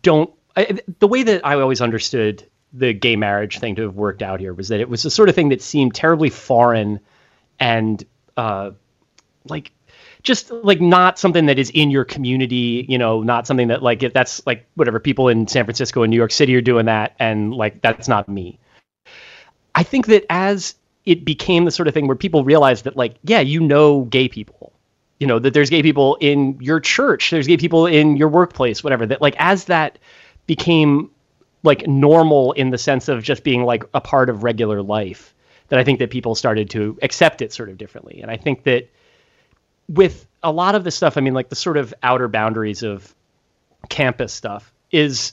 don't, I, the way that I always understood the gay marriage thing to have worked out here was that it was the sort of thing that seemed terribly foreign and uh, like just like not something that is in your community, you know, not something that like if that's like whatever people in San Francisco and New York City are doing that and like that's not me. I think that as it became the sort of thing where people realized that like yeah, you know gay people. You know, that there's gay people in your church, there's gay people in your workplace, whatever. That like as that became like normal in the sense of just being like a part of regular life, that I think that people started to accept it sort of differently. And I think that with a lot of the stuff, I mean, like the sort of outer boundaries of campus stuff is,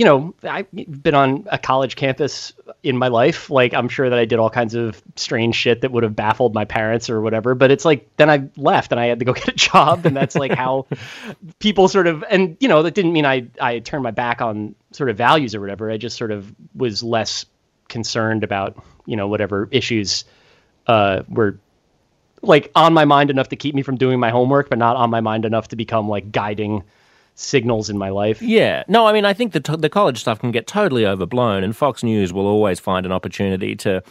you know, I've been on a college campus in my life. Like, I'm sure that I did all kinds of strange shit that would have baffled my parents or whatever. But it's like, then I left and I had to go *laughs* get a job. And that's like how *laughs* people sort of, and, you know, that didn't mean I, I turned my back on sort of values or whatever. I just sort of was less concerned about, you know, whatever issues uh, were like on my mind enough to keep me from doing my homework, but not on my mind enough to become like guiding signals in my life. Yeah. No, I mean, I think the, t- the college stuff can get totally overblown, and Fox News will always find an opportunity to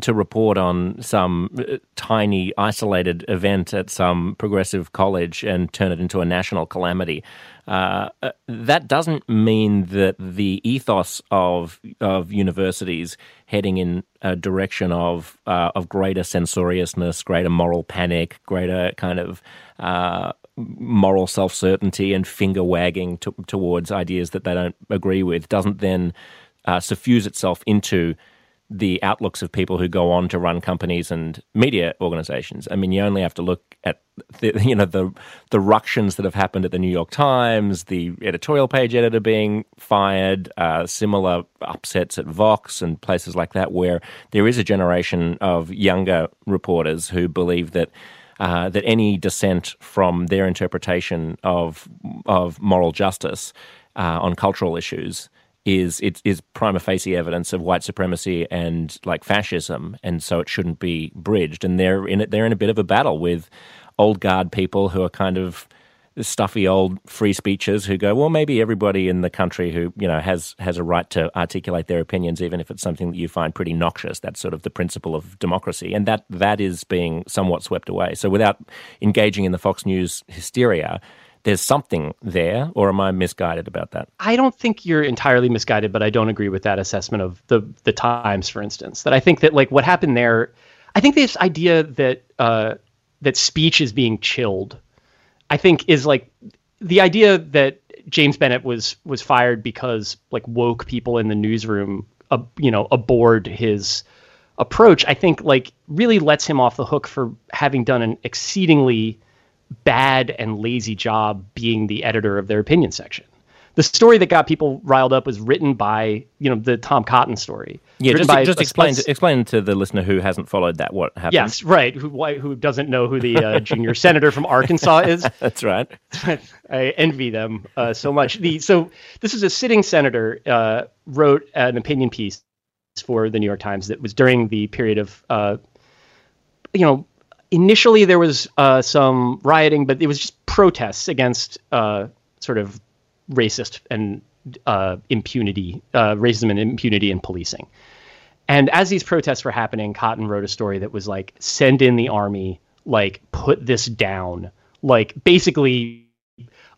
to report on some uh, tiny isolated event at some progressive college and turn it into a national calamity. Uh, uh, that doesn't mean that the ethos of of universities heading in a direction of uh, of greater censoriousness, greater moral panic, greater kind of uh, moral self certainty and finger wagging to, towards ideas that they don't agree with doesn't then uh, suffuse itself into the outlooks of people who go on to run companies and media organizations. I mean, you only have to look at the, *laughs* you know the the ructions that have happened at the New York Times, the editorial page editor being fired, uh, similar upsets at Vox and places like that, where there is a generation of younger reporters who believe that. Uh, that any dissent from their interpretation of of moral justice uh, on cultural issues is it is prima facie evidence of white supremacy and like fascism, and so it shouldn't be bridged. And they're in it. They're in a bit of a battle with old guard people who are kind of stuffy old free speechers who go, well, maybe everybody in the country who you know has has a right to articulate their opinions, even if it's something that you find pretty noxious. That's sort of the principle of democracy, and that that is being somewhat swept away. So without engaging in the Fox News hysteria, there's something there, or am I misguided about that? I don't think you're entirely misguided, but I don't agree with that assessment of the the Times, for instance. That I think that like what happened there, I think this idea that uh, that speech is being chilled, I think is like the idea that James Bennet was was fired because like woke people in the newsroom, uh, you know, aboard his approach. I think like really lets him off the hook for having done an exceedingly bad and lazy job being the editor of their opinion section. The story that got people riled up was written by, you know, the Tom Cotton story. Yeah, just, by, just explain, to, explain to the listener who hasn't followed that what happened. Yes, right. Who, who doesn't know who the uh, *laughs* junior senator from Arkansas is? *laughs* That's right. *laughs* I envy them uh, so much. The so this is a sitting senator uh, wrote an opinion piece for the New York Times that was during the period of, uh, you know, initially there was uh, some rioting, but it was just protests against uh, sort of racist and uh, impunity, uh, racism and impunity in policing. And as these protests were happening, Cotton wrote a story that was like, send in the army, like, put this down, like, basically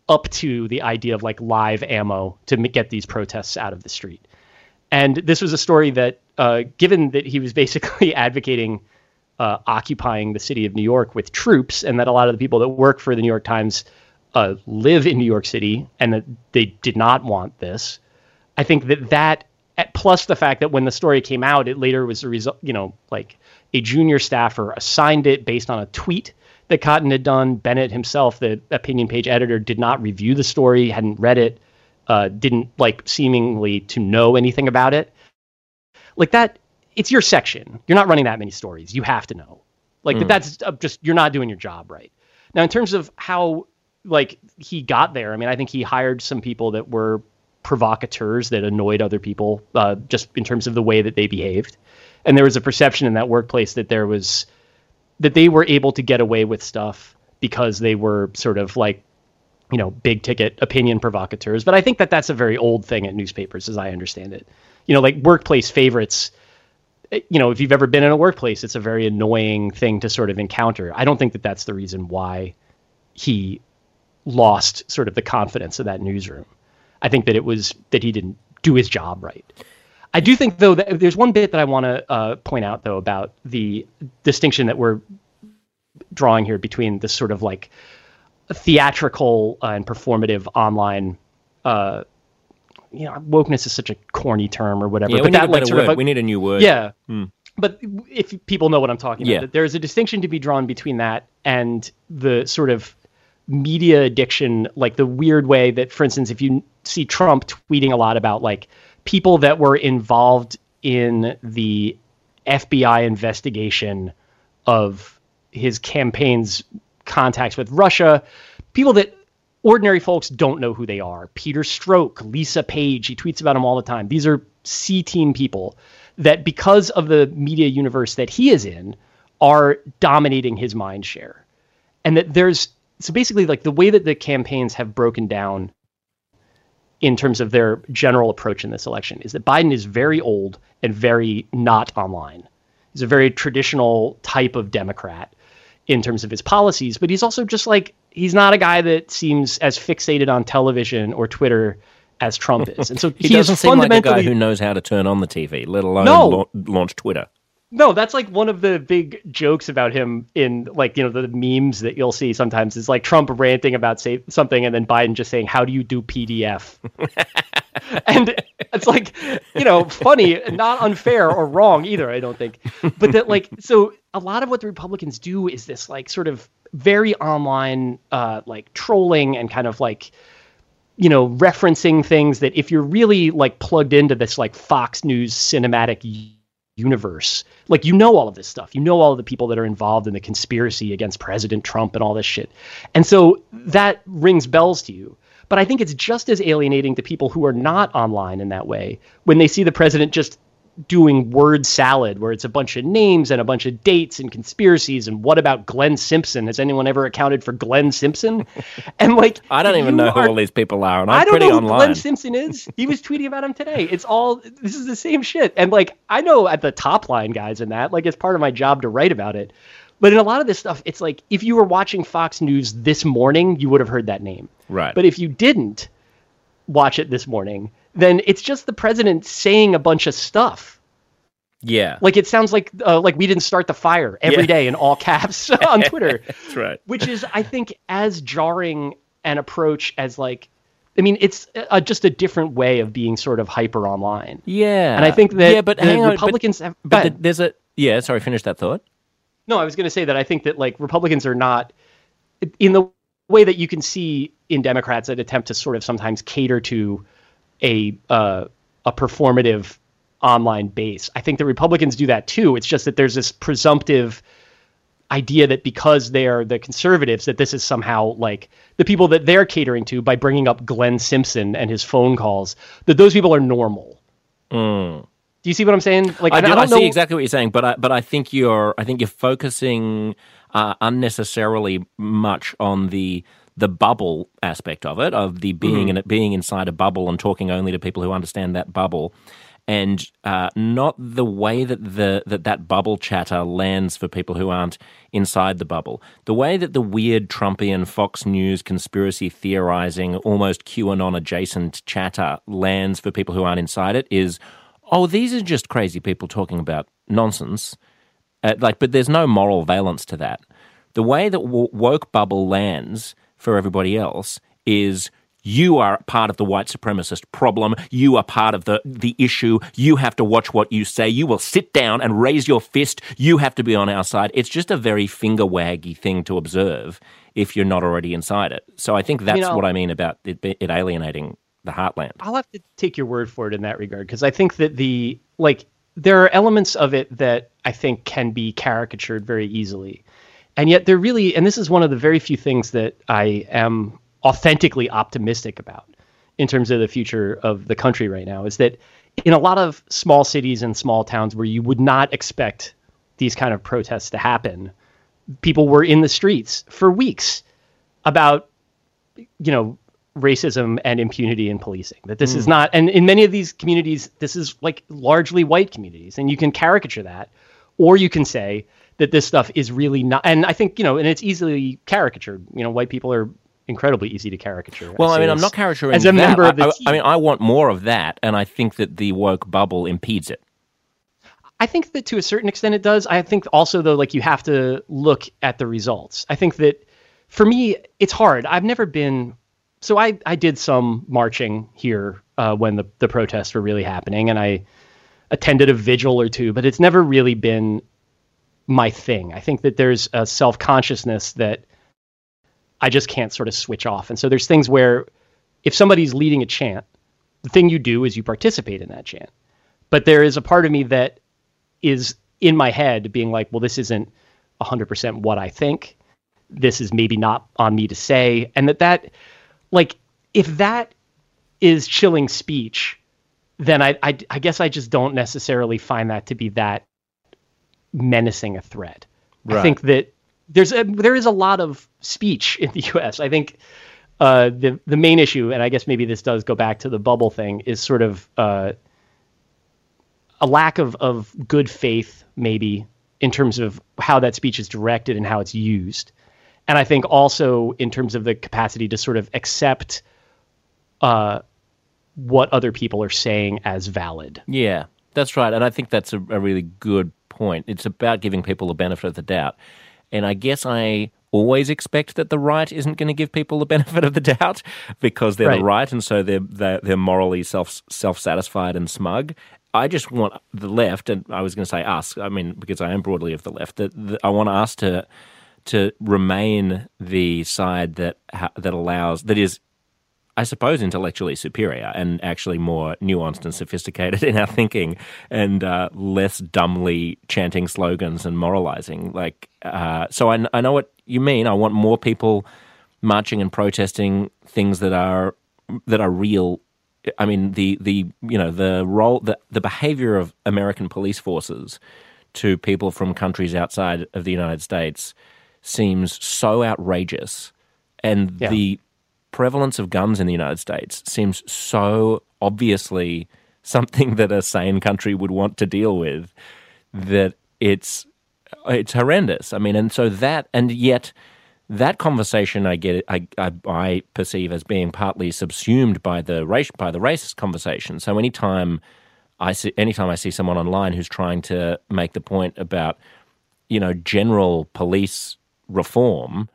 up to the idea of like live ammo to get these protests out of the street. And this was a story that, uh, given that he was *laughs* basically advocating uh, occupying the city of New York with troops, and that a lot of the people that work for the New York Times uh, live in New York City, and that they did not want this. I think that that plus the fact that when the story came out, it later was a result. You know, like a junior staffer assigned it based on a tweet that Cotton had done. Bennet himself, the opinion page editor, did not review the story, hadn't read it, uh, didn't like seemingly to know anything about it. Like that it's your section. You're not running that many stories. You have to know. Like mm. that's just you're not doing your job right. Now, in terms of how like he got there, I mean, I think he hired some people that were provocateurs that annoyed other people, uh, just in terms of the way that they behaved. And there was a perception in that workplace that there was that they were able to get away with stuff because they were sort of like you know big ticket opinion provocateurs. But I think that that's a very old thing at newspapers, as I understand it. You know, like workplace favorites you know, if you've ever been in a workplace, it's a very annoying thing to sort of encounter. I don't think that that's the reason why he lost sort of the confidence of that newsroom. I think that it was that he didn't do his job right. I do think, though, that there's one bit that I want to uh, point out, though, about the distinction that we're drawing here between this sort of like theatrical uh, and performative online. Uh, you know, wokeness is such a corny term or whatever. Yeah, we but need, that a like sort of we need a new word. yeah. But if people know what I'm talking Yeah. about, there is a distinction to be drawn between that and the sort of media addiction, like the weird way that, for instance, if you see Trump tweeting a lot about like people that were involved in the FBI investigation of his campaign's contacts with Russia, people that ordinary folks don't know who they are. Peter Strzok, Lisa Page, he tweets about them all the time. These are C team people that, because of the media universe that he is in, are dominating his mind share. And that there's so basically like the way that the campaigns have broken down in terms of their general approach in this election is that Biden is very old and very not online. He's a very traditional type of Democrat in terms of his policies, but he's also just like he's not a guy that seems as fixated on television or Twitter as Trump is. And so *laughs* He, he, doesn't seem like a guy who knows how to turn on the TV, let alone No. lau- launch Twitter. No, that's like one of the big jokes about him in like you know the memes that you'll see sometimes is like Trump ranting about say something and then Biden just saying how do you do PDF, *laughs* and it's like you know funny, not unfair or wrong either. I don't think, but that like so a lot of what the Republicans do is this like sort of very online uh, like trolling and kind of like you know referencing things that if you're really like plugged into this like Fox News cinematic universe. Like you know all of this stuff. You know all of the people that are involved in the conspiracy against president trump and all this shit. And so that rings bells to you. But i think it's just as alienating to people who are not online in that way when they see the president just doing word salad where it's a bunch of names and a bunch of dates and conspiracies and what about Glenn Simpson? Has anyone ever accounted for Glenn Simpson? *laughs* And like I don't even know who all these people are, and I'm I don't pretty know who online. Glenn Simpson is. He was tweeting about him today. It's all this is the same shit. And like I know at the top line guys in that, like it's part of my job to write about it. But in a lot of this stuff, it's like if you were watching Fox News this morning, you would have heard that name. Right. But if you didn't watch it this morning, then it's just the president saying a bunch of stuff. yeah, Like it sounds like uh, like we didn't start the fire every Yeah. day in all caps *laughs* on *laughs* Twitter that's right. which is I think as jarring an approach as like I mean it's a, just a different way of being sort of hyper online. Yeah, And I think that yeah, but the on, but- Republicans have but, the- there's a yeah. Sorry, finish that thought. No, I was going to say that I think that like Republicans are not in the way that you can see in Democrats that attempt to sort of sometimes cater to a uh, a performative online base. I think the Republicans do that too. It's just that there's this presumptive idea that because they are the conservatives that this is somehow like the people that they're catering to by bringing up Glenn Simpson and his phone calls that those people are normal. Do you see what I'm saying? Like I, do, don't I see exactly what you're saying, but I, but I think you're I think you're focusing uh, unnecessarily much on the the bubble aspect of it, of the being in it, being inside a bubble and talking only to people who understand that bubble, and uh, not the way that the that that bubble chatter lands for people who aren't inside the bubble. The way that the weird Trumpian Fox News conspiracy theorizing, almost QAnon adjacent chatter lands for people who aren't inside it is oh, these are just crazy people talking about nonsense. Uh, like, but there's no moral valence to that. The way that w- woke bubble lands for everybody else is you are part of the white supremacist problem. You are part of the, the issue. You have to watch what you say. You will sit down and raise your fist. You have to be on our side. It's just a very finger waggy thing to observe if you're not already inside it. So I think that's I'll- what I mean about it, it alienating the heartland. I'll have to take your word for it in that regard because I think that the like there are elements of it that I think can be caricatured very easily. And yet they're really and this is one of the very few things that I am authentically optimistic about in terms of the future of the country right now is that in a lot of small cities and small towns where you would not expect these kind of protests to happen, people were in the streets for weeks about you know racism and impunity in policing. That this Hmm. is not, and in many of these communities, this is like largely white communities, and you can caricature that, or you can say that this stuff is really not. And I think you know, and it's easily caricatured. You know, white people are incredibly easy to caricature. Well, I mean, I'm not caricaturing as a that. member of the I. I mean, I want more of that, and I think that the woke bubble impedes it. I think that to a certain extent it does. I think also though, like you have to look at the results. I think that for me, it's hard. I've never been. So I I did some marching here uh, when the the protests were really happening, and I attended a vigil or two, but it's never really been my thing. I think that there's a self consciousness that I just can't sort of switch off, and so there's things where if somebody's leading a chant, the thing you do is you participate in that chant. But there is a part of me that is in my head being like, well, this isn't 100% what I think. This is maybe not on me to say. And that that, like, if that is chilling speech, then I, I, I guess I just don't necessarily find that to be that menacing a threat. I think that there's a, there is a lot of speech in the *laughs* U.S. I think uh, the the main issue, and I guess maybe this does go back to the bubble thing, is sort of uh, a lack of, of good faith, maybe in terms of how that speech is directed and how it's used. And I think also in terms of the capacity to sort of accept uh, what other people are saying as valid. Yeah, that's right. And I think that's a, a really good point. It's about giving people the benefit of the doubt. And I guess I always expect that the right isn't going to give people the *laughs* benefit of the doubt because they're the Right. right and so they're, they're, they're morally self, self-satisfied and smug. I just want the left, and I was going to say us, I mean, because I am broadly of the left, that, that I want us to to remain the side that that allows that is I suppose intellectually superior and actually more nuanced and sophisticated in our thinking and uh, less dumbly chanting slogans and moralizing. Like, uh, so I, I know what you mean. I want more people marching and protesting things that are that are real. I mean, the the you know the role the the behavior of American police forces to people from countries outside of the United States seems so outrageous, and Yeah. the prevalence of guns in the United States seems so obviously something that a sane country would want to deal with that it's it's horrendous. I mean, and so that and yet that conversation I get I, I I perceive as being partly subsumed by the race by the racist conversation. So anytime I see anytime I see someone online who's trying to make the point about you know general police reform,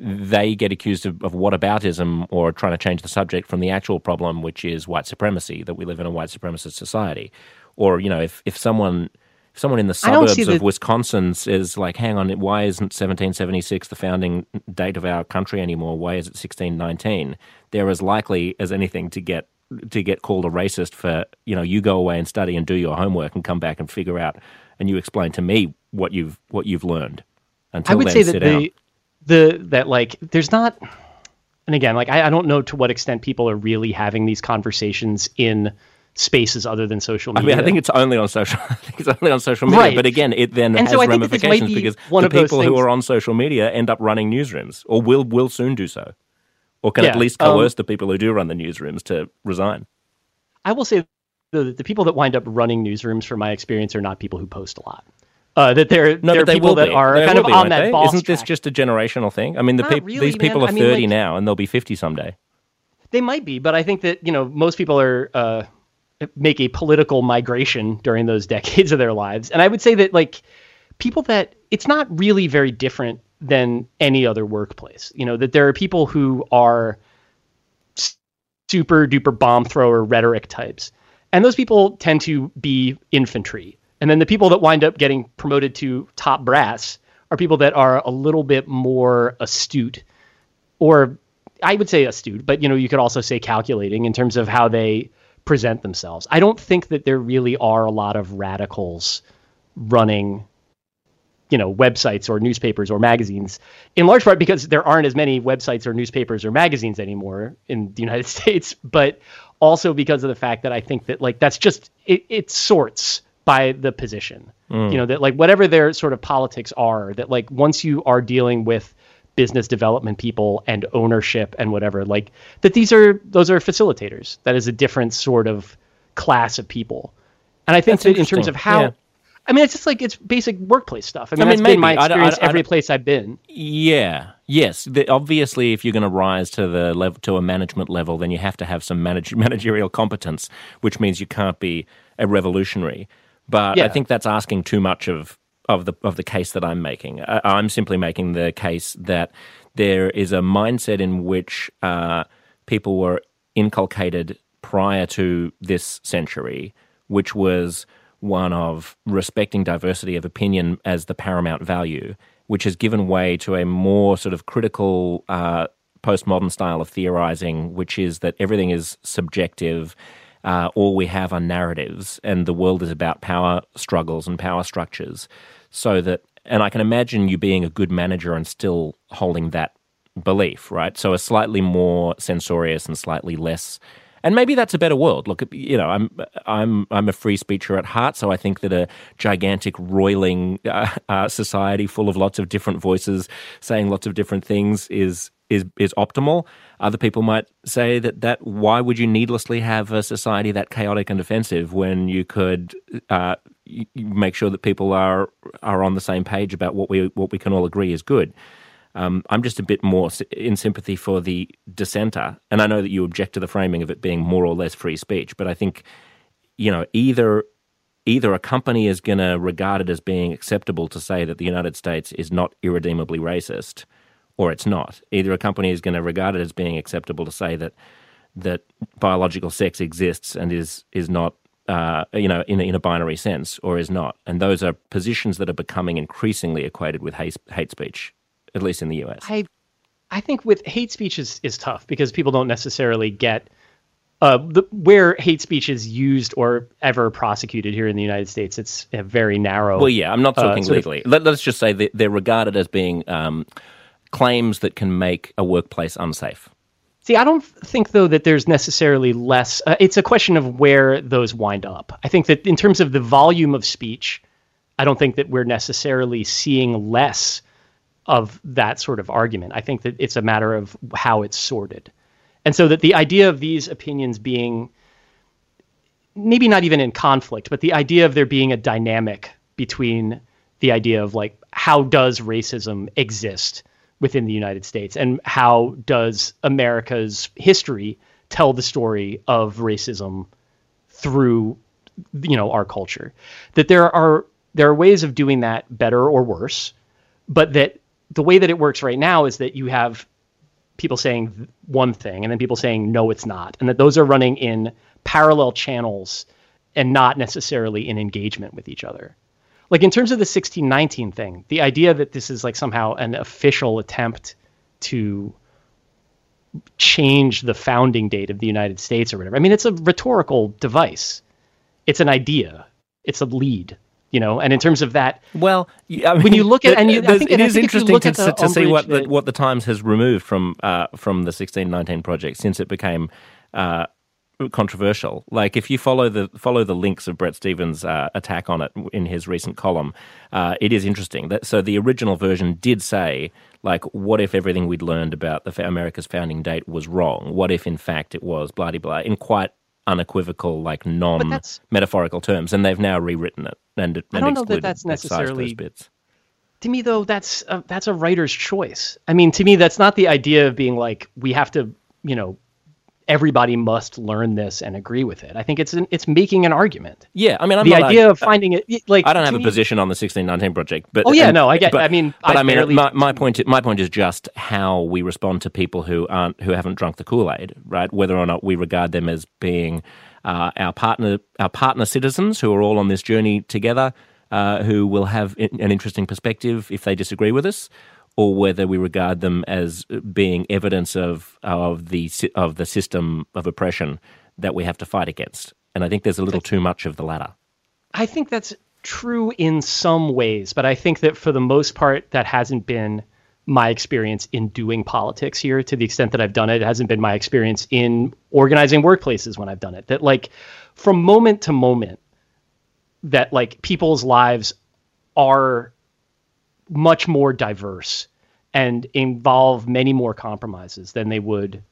they get accused of, of whataboutism or trying to change the subject from the actual problem, which is white supremacy, that we live in a white supremacist society. Or, you know, if, if someone if someone in the suburbs of the- Wisconsin is like, hang on, why isn't 1776 the founding date of our country anymore? Why is it 1619? They're as likely as anything to get to get called a racist for, you know, you go away and study and do your homework and come back and figure out and you explain to me what you've what you've learned. Until I would then, say that sit the out. The that like there's not and again like I, I don't know to what extent people are really having these conversations in spaces other than social media. I mean, I think it's only on social. *laughs* I think it's only on social media. Right. But again, it then And has so I think that this might ramifications be because one the people who are on social media end up running newsrooms, or will will soon do so, or can at Yeah, least um, coerce the people who do run the newsrooms to resign. I will say the the people that wind up running newsrooms, from my experience, are not people who post a lot. Uh, that they're No, they're they people that be. are They kind of be, on that they? boss Isn't this track. just a generational thing? I mean, the peop- really, these people man. are I mean, thirty like- now, and they'll be fifty someday. They might be, but I think that you know most people are uh, make a political migration during those *laughs* decades of their lives, and I would say that like people that it's not really very different than any other workplace. You know that there are people who are super duper bomb thrower rhetoric types, and those people tend to be infantry, and then the people that wind up getting promoted to top brass are people that are a little bit more astute or I would say astute, but you know, you could also say calculating in terms of how they present themselves. I don't think that there really are a lot of radicals running you know, websites or newspapers or magazines in large part because there aren't as many websites or newspapers or magazines anymore in the United *laughs* States, but also because of the fact that I think that like that's just it, it sorts by the position. Mm. You know, that like whatever their sort of politics are, that like once you are dealing with business development people and ownership and whatever like that these are those are facilitators that is a different sort of class of people and i think That's that in terms of how Yeah. i mean it's just like it's basic workplace stuff i mean, I mean, that's been my maybe. I I experience every place i've been Yeah. Yes. The, obviously, if you're going to rise to the level to a management level, then you have to have some manage, *laughs* managerial competence, which means you can't be a revolutionary. But I think that's asking too much of of the of the case that I'm making. I, I'm simply making the case that there is a mindset in which uh, people were inculcated prior to this century, which was one of respecting diversity of opinion as the paramount value, which has given way to a more sort of critical uh, postmodern style of theorizing, which is that everything is subjective. Uh, all we have are narratives, and the world is about power struggles and power structures. So that, and I can imagine you being a good manager and still holding that belief, right? So a slightly more censorious and slightly less, and maybe that's a better world. Look, you know, I'm I'm I'm a free speecher at heart, so I think that a gigantic roiling uh, uh, society full of lots of different voices saying lots of different things is is is optimal. Other people might say that that why would you needlessly have a society that chaotic and offensive when you could uh, make sure that people are are on the same page about what we what we can all agree is good. Um, I'm just a bit more in sympathy for the dissenter, and I know that you object to the framing of it being more or less free speech, but I think you know either either a company is going to regard it as being acceptable to say that the United States is not irredeemably racist, or it's not. Either a company is going to regard it as being acceptable to say that that biological sex exists and is is not uh, you know in a, in a binary sense or is not, and those are positions that are becoming increasingly equated with hate, hate speech, at least in the U.S. I I think with hate speech is, is tough because people don't necessarily get uh, the, where hate speech is used or ever prosecuted here in the United States. It's a very narrow. Well, yeah, I'm not uh, talking of- legally. Let, us just say they're regarded as being um, claims that can make a workplace unsafe. See, I don't think though that there's necessarily less. Uh, it's a question of where those wind up. I think that in terms of the volume of speech, I don't think that we're necessarily seeing less of that sort of argument. I think that it's a matter of how it's sorted. And so that the idea of these opinions being maybe not even in conflict, but the idea of there being a dynamic between the idea of like how does racism exist within the United States and how does America's history tell the story of racism through you know our culture? That there are there are ways of doing that better or worse but that the way that it works right now is that you have people saying one thing and then people saying no it's not. And that those are running in parallel channels and not necessarily in engagement with each other like in terms of the 1619 thing the idea that this is like somehow an official attempt to change the founding date of the united states or whatever i mean it's a rhetorical device. It's an idea. It's a lead you know? And in terms of that Well, I mean, When you look at- and you- I think- it and I think if you interesting to, to see what the, what the Times has removed from uh, from the 1619 project since it became uh, controversial. Like if you follow the follow the links of Bret Stephens' uh, attack on it in his recent column, uh, it is interesting. That, so the original version did say like, what if everything we'd learned about the America's founding date was wrong? What if in fact it was blah blah in quite unequivocal, like non metaphorical terms, and they've now rewritten it and, and don't know that that's necessarily- those bits. to me though that's a, that's a writer's choice i mean to me that's not the idea of being like we have to you know everybody must learn this and agree with it i think it's an, it's making an argument Yeah, I mean, I'm the not idea argu- of finding it like I don't have a me- position on the 1619 project, but Oh, yeah, and- no, I get- But, I mean, but I I mean, my, my point, my point is just how we respond to people who aren't who haven't drunk the Kool Aid, right? Whether or not we regard them as being uh, our partner, our partner citizens who are all on this journey together, uh, who will have an interesting perspective if they disagree with us. Or whether we regard them as being evidence of of the of the system of oppression that we have to fight against, and I think there's a little too much of the latter. I think that's true in some ways, but I think that for the most part, that hasn't been my experience in doing politics here to the extent that I've done it. It hasn't been my experience in organizing workplaces when I've done it. That, like, from moment to moment, that, like, people's lives are much more diverse and involve many more compromises than they would,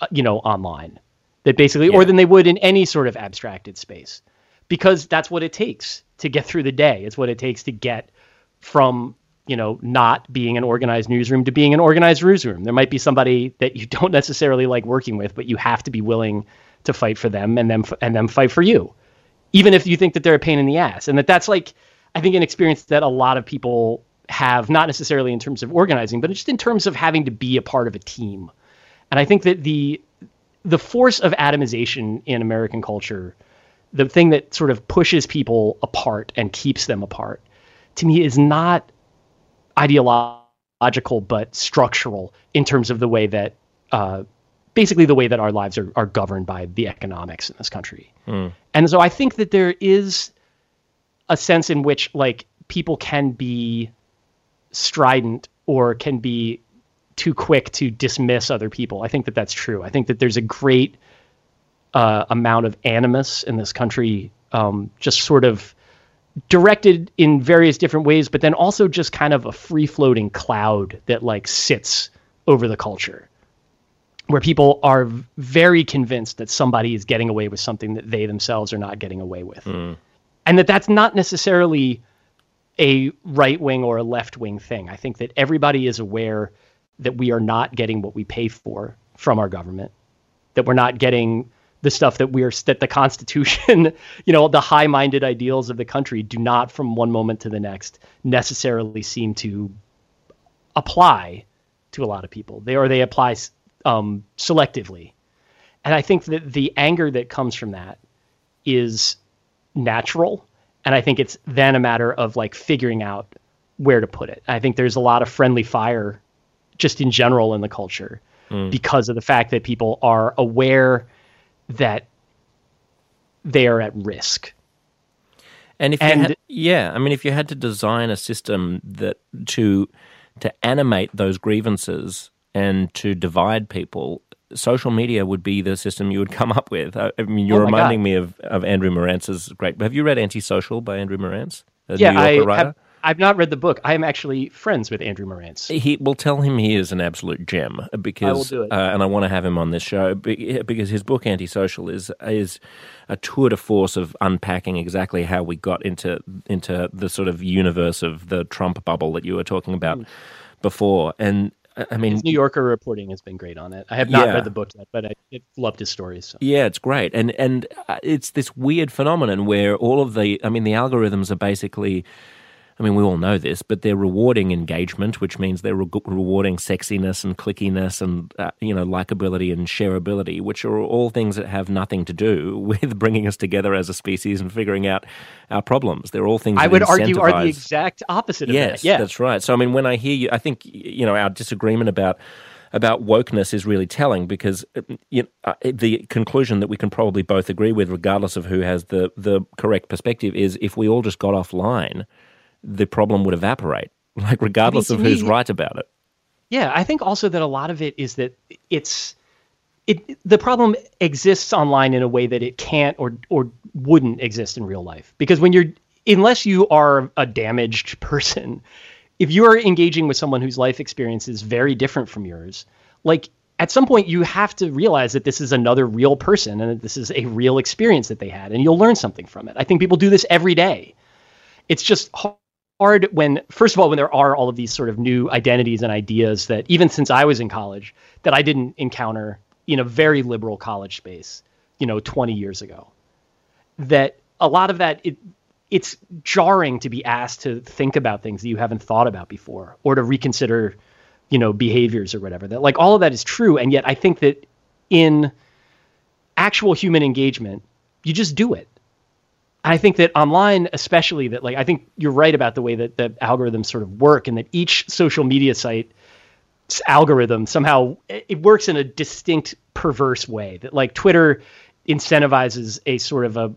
uh, you know, online. That basically, or than they would in any sort of abstracted space, because that's what it takes to get through the day. It's what it takes to get from you know not being an organized newsroom to being an organized newsroom. There might be somebody that you *laughs* don't necessarily like working with, but you have to be willing to fight for them and them and them fight for you, even if you think that they're a pain in the ass. And that that's like I think an experience that a lot of people have, not necessarily in terms of organizing, but just in terms of having to be a part of a team. And I think that the the force of atomization in American culture, the thing that sort of pushes people apart and keeps them apart, to me is not ideological but structural in terms of the way that uh, basically the way that our lives are, are governed by the economics in this country. Mm. And so I think that there is a sense in which like people can be strident or can be too quick to dismiss other people. I think that that's true. I think that there's a great uh, amount of animus in this country, um, just sort of directed in various different ways, but then also just kind of a free floating cloud that like sits over the culture where people are very convinced that somebody is getting away with something that they themselves are not getting away with. Mm. And that that's not necessarily a right wing or a left wing thing. I think that everybody is aware that we are not getting what we pay for from our government, that we're not getting the stuff that we're that the Constitution, *laughs* you know, the high-minded ideals of the country do not from one moment to the next necessarily seem to apply to a lot of people. They or they apply um, selectively, and I think that the anger that comes from that is natural, and I think it's then a matter of like figuring out where to put it. I think there's a lot of friendly fire just in general in the culture mm. because of the fact that people are aware that they are at risk. And if and, you had, yeah, I mean, if you had to design a system that to to animate those grievances and to divide people, social media would be the system you would come up with. I, mean, you're oh reminding God. me of, of Andrew Marantz's great. Have you read Antisocial by Andrew Marantz? yeah, I have, I've not read the book. I am actually friends with Andrew Marantz. He will tell him he is an absolute gem because, I will do it. Uh, and I want to have him on this show because his book Antisocial is is a tour de force of unpacking exactly how we got into into the sort of universe of the Trump bubble that you were talking about mm. before. And I mean, New Yorker reporting has been great on it. I have not yeah. read the book yet, but I loved his stories. So. Yeah, it's great, and and uh, it's this weird phenomenon where all of the, I mean, the algorithms are basically I mean, we all know this, but they're rewarding engagement, which means they're re- rewarding sexiness and clickiness and uh, you know likability and shareability, which are all things that have nothing to do *laughs* with bringing us together as a species and figuring out our problems. They're all things I would argue are the exact opposite of yes, that. Yeah, that's right. So I mean, when I hear you, I think you know our disagreement about about wokeness is really telling because you know, uh, the conclusion that we can probably both agree with, regardless of who has the the correct perspective, is if we all just got offline the problem would evaporate, *laughs* like regardless I mean, of who's me, right about it. Yeah, I think also that a lot of it is that it's it the problem exists online in a way that it can't or or wouldn't exist in real life. Because when you're unless you are a damaged *laughs* person if you're engaging with someone whose life experience is very different from yours like at some point you have to realize that this is another real person and that this is a real experience that they had and you'll learn something from it. I think people do this every day. It's just hard when first of all when there are all of these sort of new identities and ideas that even since I was in college that I didn't encounter in a very liberal college space, you know, 20 years ago. That a lot of that it it's jarring to be asked to think about things that you haven't thought about before or to reconsider, you know, behaviors or whatever. That like all of that is true and yet I think that in actual human engagement, you just do it I think that online, especially that like I think you're right about the way that the algorithms sort of work, and that each social media site algorithm somehow it works in a distinct perverse way. That like Twitter incentivizes a sort of a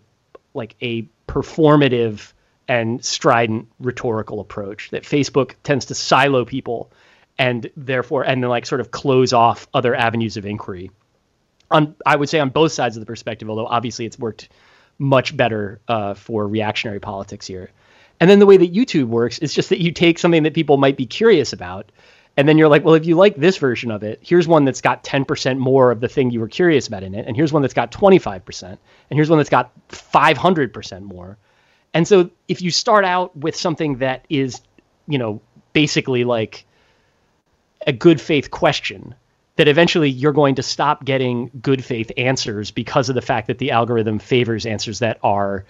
like a performative and strident rhetorical approach. That Facebook tends to silo people and therefore and then like sort of close off other avenues of inquiry. On I would say on both sides of the perspective, although obviously it's worked much better uh, for reactionary politics here. And then the way that YouTube works is just that you take something that people might be curious about And then you're like, well, if you like this version of it, here's one that's got 10% more of the thing you were curious about in it. And here's one that's got 25%. And here's one that's got 500% more. And so if you start out with something that is, you know, basically like a good faith question, that eventually you're going to stop getting good faith answers because of the fact that the algorithm favors answers that are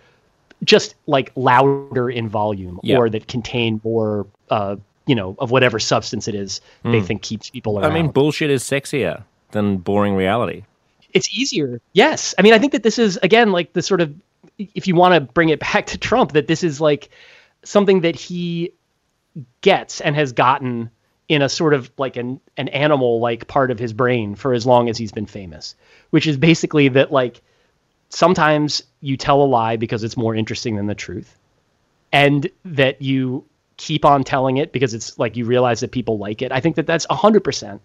just like louder in volume Yeah. or that contain more uh you know of whatever substance it is they think keeps people around. I mean, bullshit is sexier than boring reality. it's easier. Yes. I mean, I think that this is again like the sort of if you want to bring it back to Trump that this is like something that he gets and has gotten in a sort of like an an animal like part of his brain for as long as he's been famous, which is basically that like sometimes you tell a lie because it's more interesting than the truth and that you keep on telling it because it's like you realize that people like it. I think that that's 100%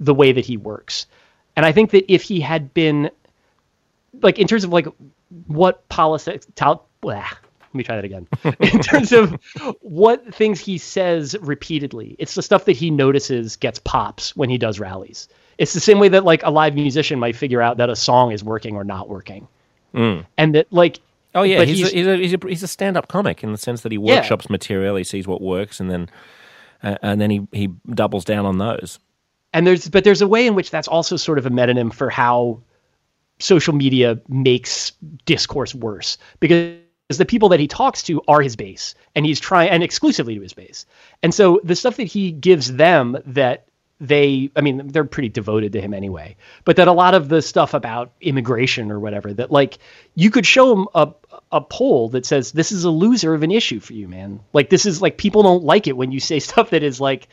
the way that he works. And I think that if he had been like in terms of like what politics let me try that again. *laughs* in terms of what things he says repeatedly, it's the stuff that he notices gets pops when he does rallies. It's the same way that like a live musician might figure out that a song is working or not working. And that like Oh yeah, he's, he's- a, he's a he's a he's a stand-up comic in the sense that he Yeah. workshops material, he sees what works, and then uh, and then he he doubles down on those. and there's but there's a way in which that's also sort of a metonym for how social media makes discourse worse because the people that he talks to are his base and he's trying and exclusively to his base. And so the stuff that he gives them that they i mean they're pretty devoted to him anyway but that a lot of the stuff about immigration or whatever that like you could show him a a poll that says this is a loser of an issue for you man. Like this is like people don't like it when you say *laughs* stuff that is like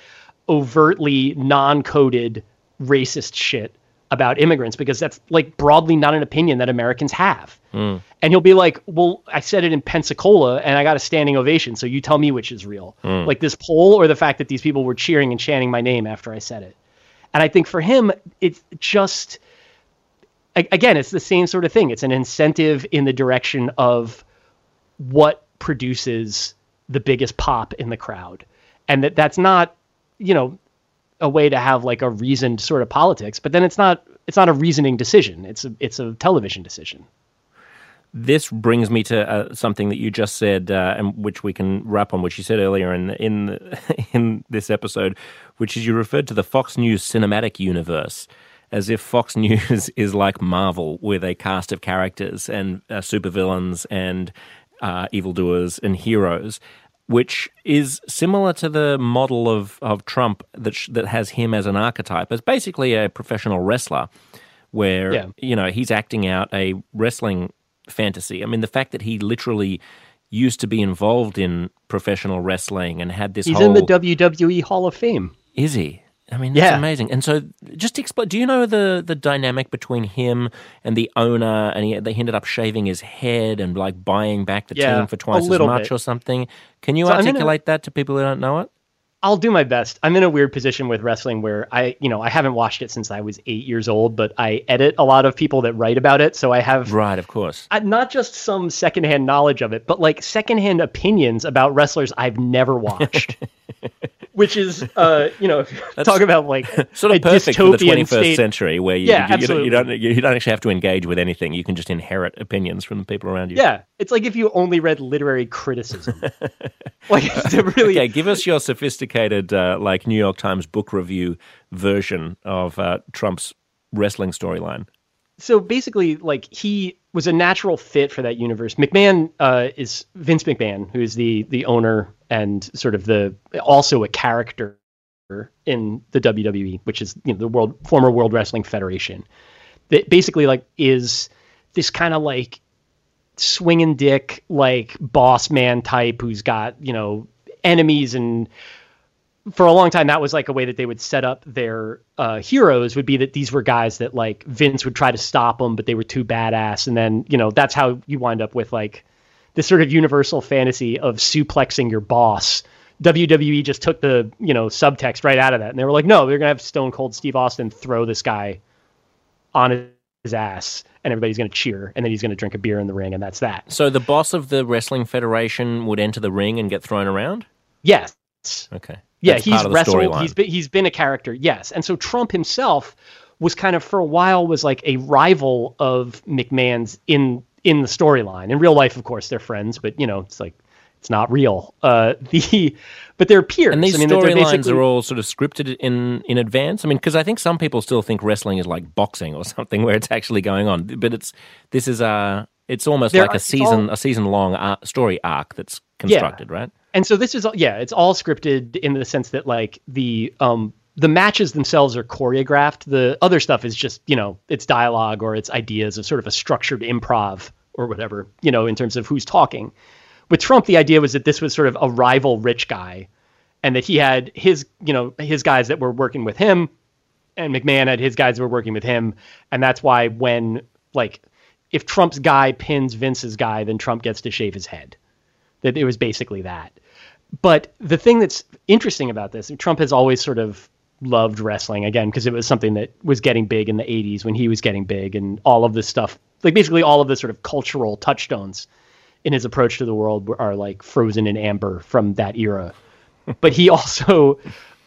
overtly non-coded racist shit about immigrants because that's like broadly not an opinion that Americans have. Hmm. And he'll be like, "Well, I said it in Pensacola and I got a standing ovation, so you tell me which is real." Hmm. Like this poll or the fact that these people were cheering and chanting my name after I said it. And I think for him it's just again, it's the same sort of thing. It's an incentive in the direction of what produces the biggest pop in the crowd. And that that's not, you know, a way to have like a reasoned sort of politics, but then it's not it's not a reasoning decision. It's a it's a television decision. This brings me to uh, something that you just said, uh, and which we can wrap on, which you said earlier in in *laughs* in this episode, which is you referred to the Fox News cinematic universe as if Fox *laughs* News is like Marvel, with a cast of characters and uh, supervillains and uh, evildoers and heroes, which is similar to the model of of Trump that sh- that has him as an archetype, as basically a professional wrestler where Yeah. you know he's acting out a wrestling fantasy. I mean, the fact that he literally used to be involved in professional wrestling and had this He's whole in the WWE Hall of Fame. is he? I mean, that's Yeah. amazing. And so, just explain. Do you know the the dynamic between him and the owner? And he, they ended up shaving his head and like buying back the Yeah, team for twice as much bit. or something. Can you So I'm gonna- articulate that to people who don't know it? I'll do my best. I'm in a weird position with wrestling where I, you know, I haven't watched it since I was eight years old, but I edit a lot of people that write about it, so I have Right, of course. I- not just some secondhand knowledge of it, but like secondhand opinions about wrestlers I've never watched. *laughs* Which is, uh, you know, talk about like Sort of perfect for the 21st state. century, where you, Yeah, you, you, don't, you don't you don't actually have to engage with anything. You can just inherit opinions from the people around you. Yeah, it's like if you only read literary criticism. *laughs* like *laughs* it's really Okay, give us your sophisticated, uh, like New York Times book review version of uh, Trump's wrestling storyline. so basically like he was a natural fit for that universe mcmahon uh, is vince mcmahon who is the the owner and sort of the also a character in the wwe which is you know the world former world wrestling federation that basically like is this kind of like swinging dick like boss man type who's got you know enemies and for a long time that was like a way that they would set up their uh, heroes would be that these were guys that like Vince would try to stop them, but they were too badass, and then you know that's how you wind up with like this sort of universal fantasy of suplexing your boss. WWE just took the you know subtext right out of that, and they were like, no, they're gonna have Stone Cold Steve Austin throw this guy on his ass, and everybody's gonna cheer, and then he's gonna drink a beer in the ring, and that's that. So the boss of the wrestling federation would enter the ring and get thrown around. Yes. Okay. Yeah, That's he's part of the wrestled. He's been he's been a character, yes. And so Trump himself was kind of for a while was like a rival of McMahon's in in the storyline. In real life, of course, they're friends, but you know, it's like it's not real. Uh, *laughs* the but they're peers. And these I mean, storylines are all sort of scripted in in advance. I mean, because I think some people still think wrestling is like boxing or *laughs* something, where it's actually going on. But it's this is a it's almost There like are- a season all- a season long ar- story arc that's constructed, right? And so this is yeah it's all scripted in the sense that like the um the matches themselves are choreographed. The other stuff is just you know it's dialogue or it's ideas of sort of a structured improv or whatever you know in terms of who's talking. With trump the idea was that this was sort of a rival rich guy and that he had his you know his guys that were working with him and mcmahon had his guys that were working with him. And that's why when like if trump's guy pins vince's guy then trump gets to shave his head that it was basically that. But the thing that's interesting about this, Trump has always sort of loved wrestling again because it was something that was getting big in the 80s when he was getting big and all of this stuff like basically all of the sort of cultural touchstones in his approach to the world are like frozen in amber from that era *laughs* but he also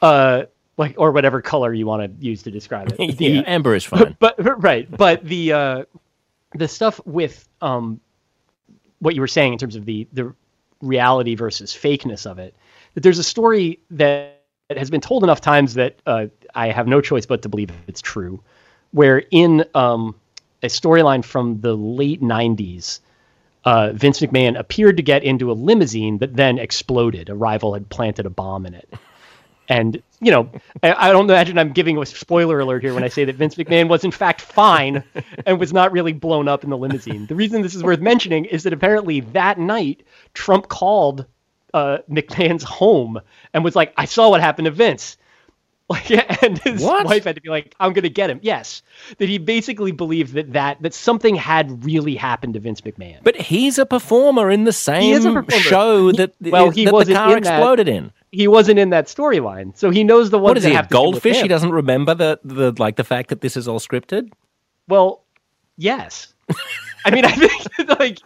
uh like or whatever color you want to use to describe it The- *laughs* yeah, Amber is fine. *laughs* but right but the uh the stuff with um what you were saying in terms of the the reality versus fakeness of it that there's a story that has been told enough times that uh, I have no choice but to believe it's true where in um a storyline from the late 90s uh, Vince McMahon appeared to get into a limousine that then exploded. A rival had planted a bomb in it. And, you know, I, I don't imagine I'm giving a spoiler alert here when I say that Vince McMahon was in fact fine and was not really blown up in the limousine. The reason this is worth mentioning is that apparently that night, Trump called uh, McMahon's home and was like, I saw what happened to Vince. *laughs* Like, and his What? wife had to be like, "I'm going to get him." Yes, that he basically believed that that that something had really happened to Vince McMahon. But he's a performer in the same show He- that, well, he that the wasn't car in that. exploded in. He wasn't in that storyline, so he knows the ones What is that he, have with goldfish? He doesn't remember the, the like the fact that this is all scripted. Well, yes. I mean, *laughs* I think like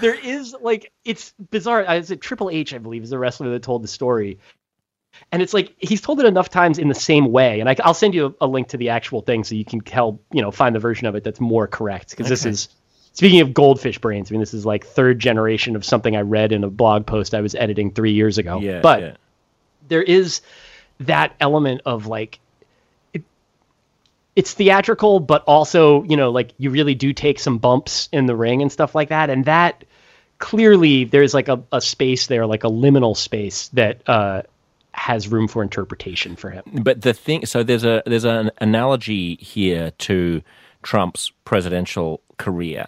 there is like it's bizarre. Uh, Is it Triple H? I believe is the wrestler that told the story, and it's like he's told it enough times in the same way. And I, I'll send you a, a link to the actual thing so you can help you know find the version of it that's more correct because this is. Speaking of goldfish brains, I mean, this is like third generation of something I read in a blog post I was editing three years ago. Yeah, but yeah. There is that element of like it, it's theatrical but also you know like you really do take some bumps in the ring and stuff like that. And that clearly there's like a, a space there like a liminal space that uh has room for interpretation for him. But the thing, so there's a there's an analogy here to Trump's presidential career,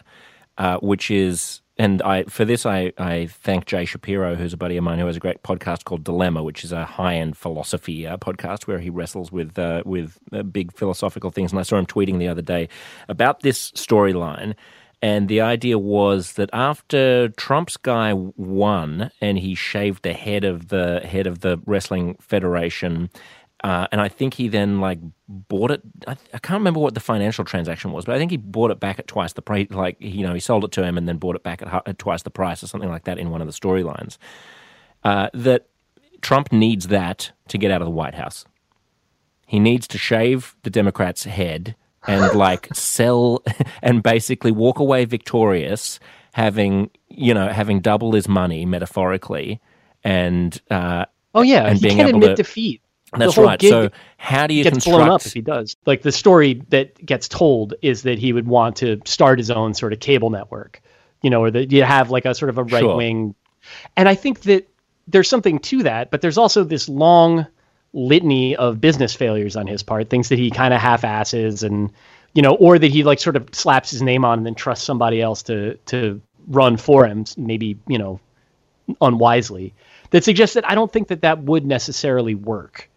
uh, which is, and I for this I I thank Jay Shapiro, who's a buddy of mine who has a great podcast called Dilemma, which is a high end philosophy uh, podcast where he wrestles with uh, with uh, big philosophical things. And I saw him tweeting the other day about this storyline. And the idea was that after Trump's guy won and he shaved the head of the head of the wrestling federation, uh, and I think he then like bought it. I, I can't remember what the financial transaction was, but I think he bought it back at twice the price. Like you know, he sold it to him and then bought it back at, at twice the price or something like that in one of the storylines. Uh, that Trump needs that to get out of the White House. He needs to shave the Democrat's head and *laughs* like sell *laughs* and basically walk away victorious, having you know having double his money metaphorically, and uh, oh yeah And he being can't able admit to- defeat that's the whole right. gig So how do you gets construct? blown up if he does like the story that gets told is that he would want to start his own sort of cable network you know or that you have like a sort of a right wing and i think that there's something to that but there's also this long litany of business failures on his part things that he kind of half-asses and you know or that he like sort of slaps his name on and then trusts somebody else to to run for him maybe you know unwisely that suggests that i don't think that that would necessarily work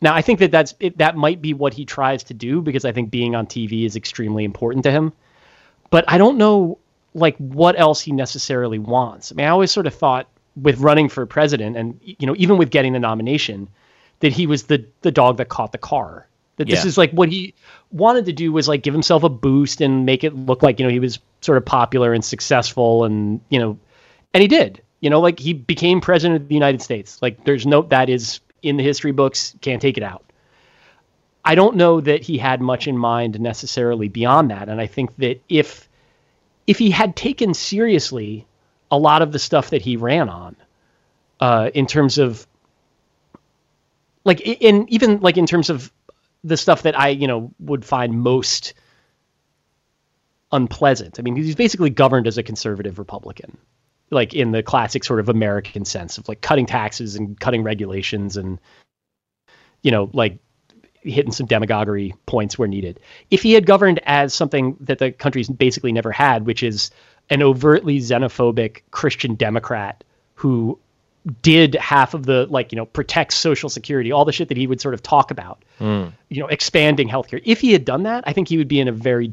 now, I think that that's it, that might be what he tries to do because I think being on TV is extremely important to him. But I don't know like what else he necessarily wants. I mean, I always sort of thought with running for president and you know, even with getting the nomination that he was the the dog that caught the car. That this is like what he wanted to do was like give himself a boost and make it look like, you know, he was sort of popular and successful and, you know, and he did. You know, like he became president of the United States. Like there's no that is in the history books. Can't take it out. I don't know that he had much in mind necessarily beyond that, and I think that if if he had taken seriously a lot of the stuff that he ran on, uh, in terms of like in even like in terms of the stuff that I you know would find most unpleasant. I mean, he's basically governed as a conservative Republican, like in the classic sort of American sense of like cutting taxes and cutting regulations and you know like hitting some demagoguery points where needed. If he had governed as something that the country's basically never had, which is an overtly xenophobic Christian Democrat who did half of the like you know protects social security all the shit that he would sort of talk about Mm. you know expanding healthcare if he had done that i think he would be in a very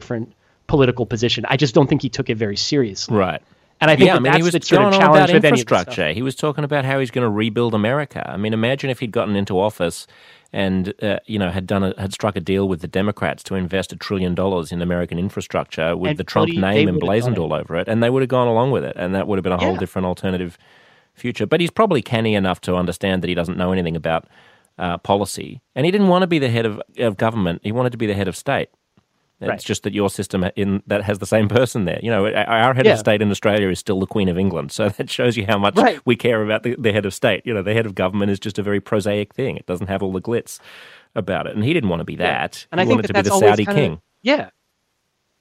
different political position i just don't think he took it very seriously Right. And i think yeah, that I mean, that's he was the sort of challenge about with any of this stuff. infrastructure. He was talking about how he's going to rebuild America. I mean, imagine if he'd gotten into office and uh, you know had done a, had struck a deal with the Democrats to invest a trillion dollars in American infrastructure with And the Trump name emblazoned all over it, and they would have gone along with it, and that would have been a whole different alternative future. But he's probably canny enough to understand that he doesn't know anything about uh, policy, and he didn't want to be the head of, of government. He wanted to be the head of state. It's Right. just that your system in that has the same person there. You know, our- head Yeah. of state in Australia is still the Queen of England, so that shows you how much Right. we care about the, the head of state. You know, the head of government is just a very prosaic thing. It doesn't have all the glitz about it, and he didn't want to be that. and he I think wanted that to be the Saudi king. Yeah,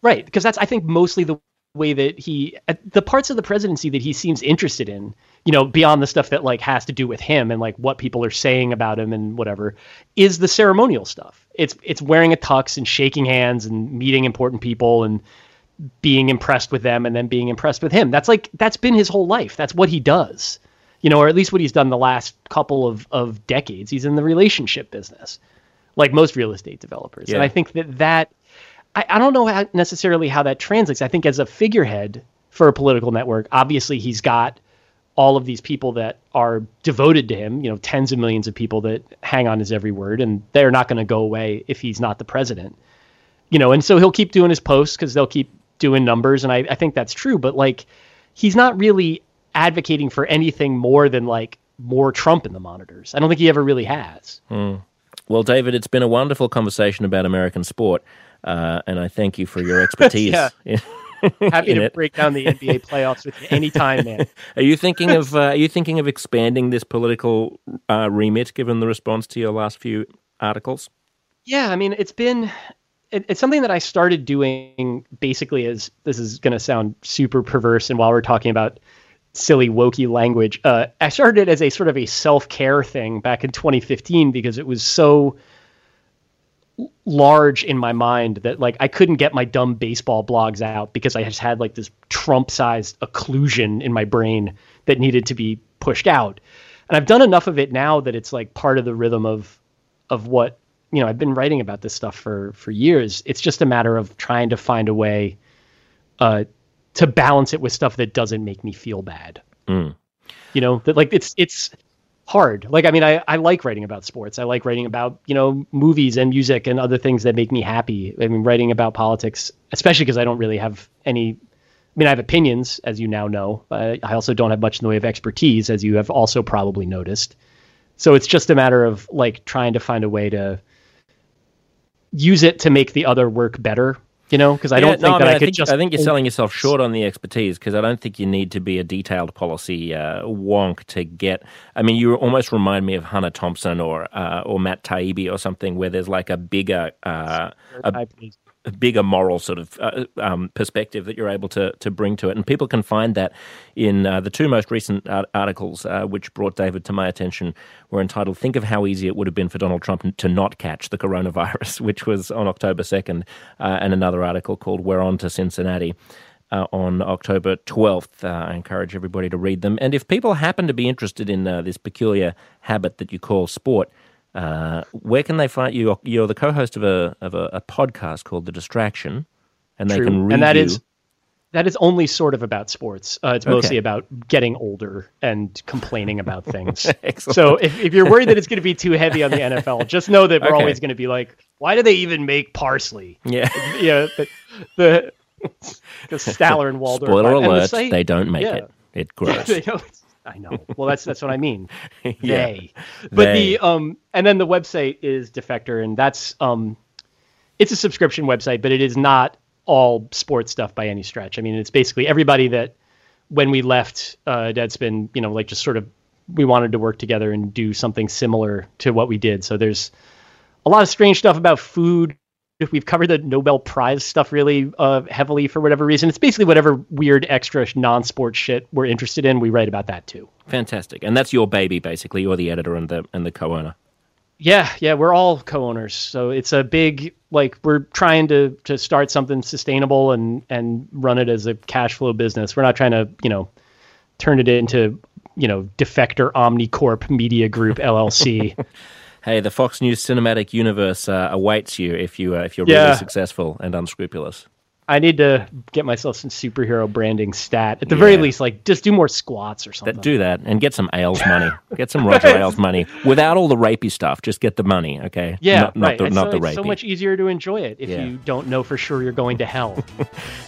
right. Because that's I think mostly the way that he the parts of the presidency that he seems interested in. You know, beyond the stuff that like has to do with him and like what people are saying about him and whatever, is the ceremonial stuff. It's it's wearing a tux and shaking hands and meeting important people and being impressed with them and then being impressed with him. That's like that's been his whole life. That's what he does. You know, or at least what he's done the last couple of, of decades. He's in the relationship business, like most real estate developers. Yeah. And I think that that I, I don't know how, necessarily how that translates. I think as a figurehead for a political network, obviously he's got all of these people that are devoted to him, you know, tens of millions of people that hang on his every word, and they're not going to go away if he's not the president. You know, and so he'll keep doing his posts because they'll keep doing numbers, and I, I think that's true. But like, he's not really advocating for anything more than like more Trump in the monitors. I don't think he ever really has. Hmm. Well, David, it's been a wonderful conversation about American sport, uh, and I thank you for your *laughs* expertise. *laughs* *laughs* Happy to it. break down the NBA playoffs with you anytime, man. Are you thinking of uh, Are you thinking of expanding this political uh, remit, given the response to your last few articles? Yeah, I mean, it's been it, it's something that I started doing basically as this is going to sound super perverse, and while we're talking about silly wokey language, uh, I started it as a sort of a self care thing back in 2015 because it was so large in my mind that like I couldn't get my dumb baseball blogs out because I just had like this Trump sized occlusion in my brain that needed to be pushed out. And I've done enough of it now that it's like part of the rhythm of of what you know I've been writing about this stuff for for years. It's just a matter of trying to find a way uh, to balance it with stuff that doesn't make me feel bad. You know that like it's it's hard. Like I mean I I like writing about sports. I like writing about you know movies and music and other things that make me happy. I mean writing about politics, especially because I don't really have any. I mean, I have opinions, as you now know. I also don't have much in the way of expertise, as you have also probably noticed. So it's just a matter of like trying to find a way to use it to make the other work better. You know, because I don't Yeah, no, think that mean, I could think, just. I think you're selling yourself short on the expertise because I don't think you need to be a detailed policy uh, wonk to get. I mean, you almost remind me of Hunter Thompson or uh, or Matt Taibbi or something where there's like a bigger uh, a bigger moral sort of uh, um, perspective that you're able to to bring to it, and people can find that in uh, the two most recent art- articles, uh, which brought David to my attention, were entitled "Think of How Easy It Would Have Been for Donald Trump to Not Catch the Coronavirus," *laughs* which was on October second, uh, and another article called "We're On to Cincinnati." Uh, on October 12th. Uh, I encourage everybody to read them. And if people happen to be interested in uh, this peculiar habit that you call sport, uh, where can they find you? You're the co-host of a of a, a podcast called The Distraction, and they True. can read and that you. is that is only sort of about sports. Uh, it's mostly Okay. about getting older and complaining about things. *laughs* So if, if you're worried that it's going to be too heavy on the *laughs* NFL, just know that we're Okay. always going to be like, why do they even make parsley? yeah. *laughs* yeah, the the, Statler and Waldorf. Spoiler And the alert: site- they don't make yeah. it. It grows. I know. Well, that's that's what I mean. *laughs* Yeah. They. But They. the um, and then the website is Defector, and that's um, it's a subscription website, but it is not all sports stuff by any stretch. I mean, it's basically everybody that when we left uh, Deadspin, you know, like just sort of we wanted to work together and do something similar to what we did. So there's a lot of strange stuff about food. We've covered the Nobel Prize stuff really uh, heavily for whatever reason. It's basically whatever weird extra non sports shit we're interested in. We write about that too. Fantastic. And that's your baby, basically. You're the editor and the and the co-owner. Yeah, yeah, we're all co-owners, so it's a big like we're trying to to start something sustainable and and run it as a cash flow business. We're not trying to you know turn it into you know Defector Omnicorp Media Group LLC. *laughs* Hey, the Fox News cinematic universe uh, awaits you if you uh, if you're Yeah. really successful and unscrupulous. I need to get myself some superhero branding stat. At the very least, like just do more squats or something. Do that and get some Ailes *laughs* money. Get some Roger Ailes money without all the rapey stuff. Just get the money, okay? yeah, not, not right. the not so, the it's so much easier to enjoy it if Yeah. you don't know for sure you're going to hell. *laughs*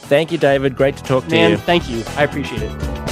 Thank you, David. Great to talk to Man, you. thank you. I appreciate it.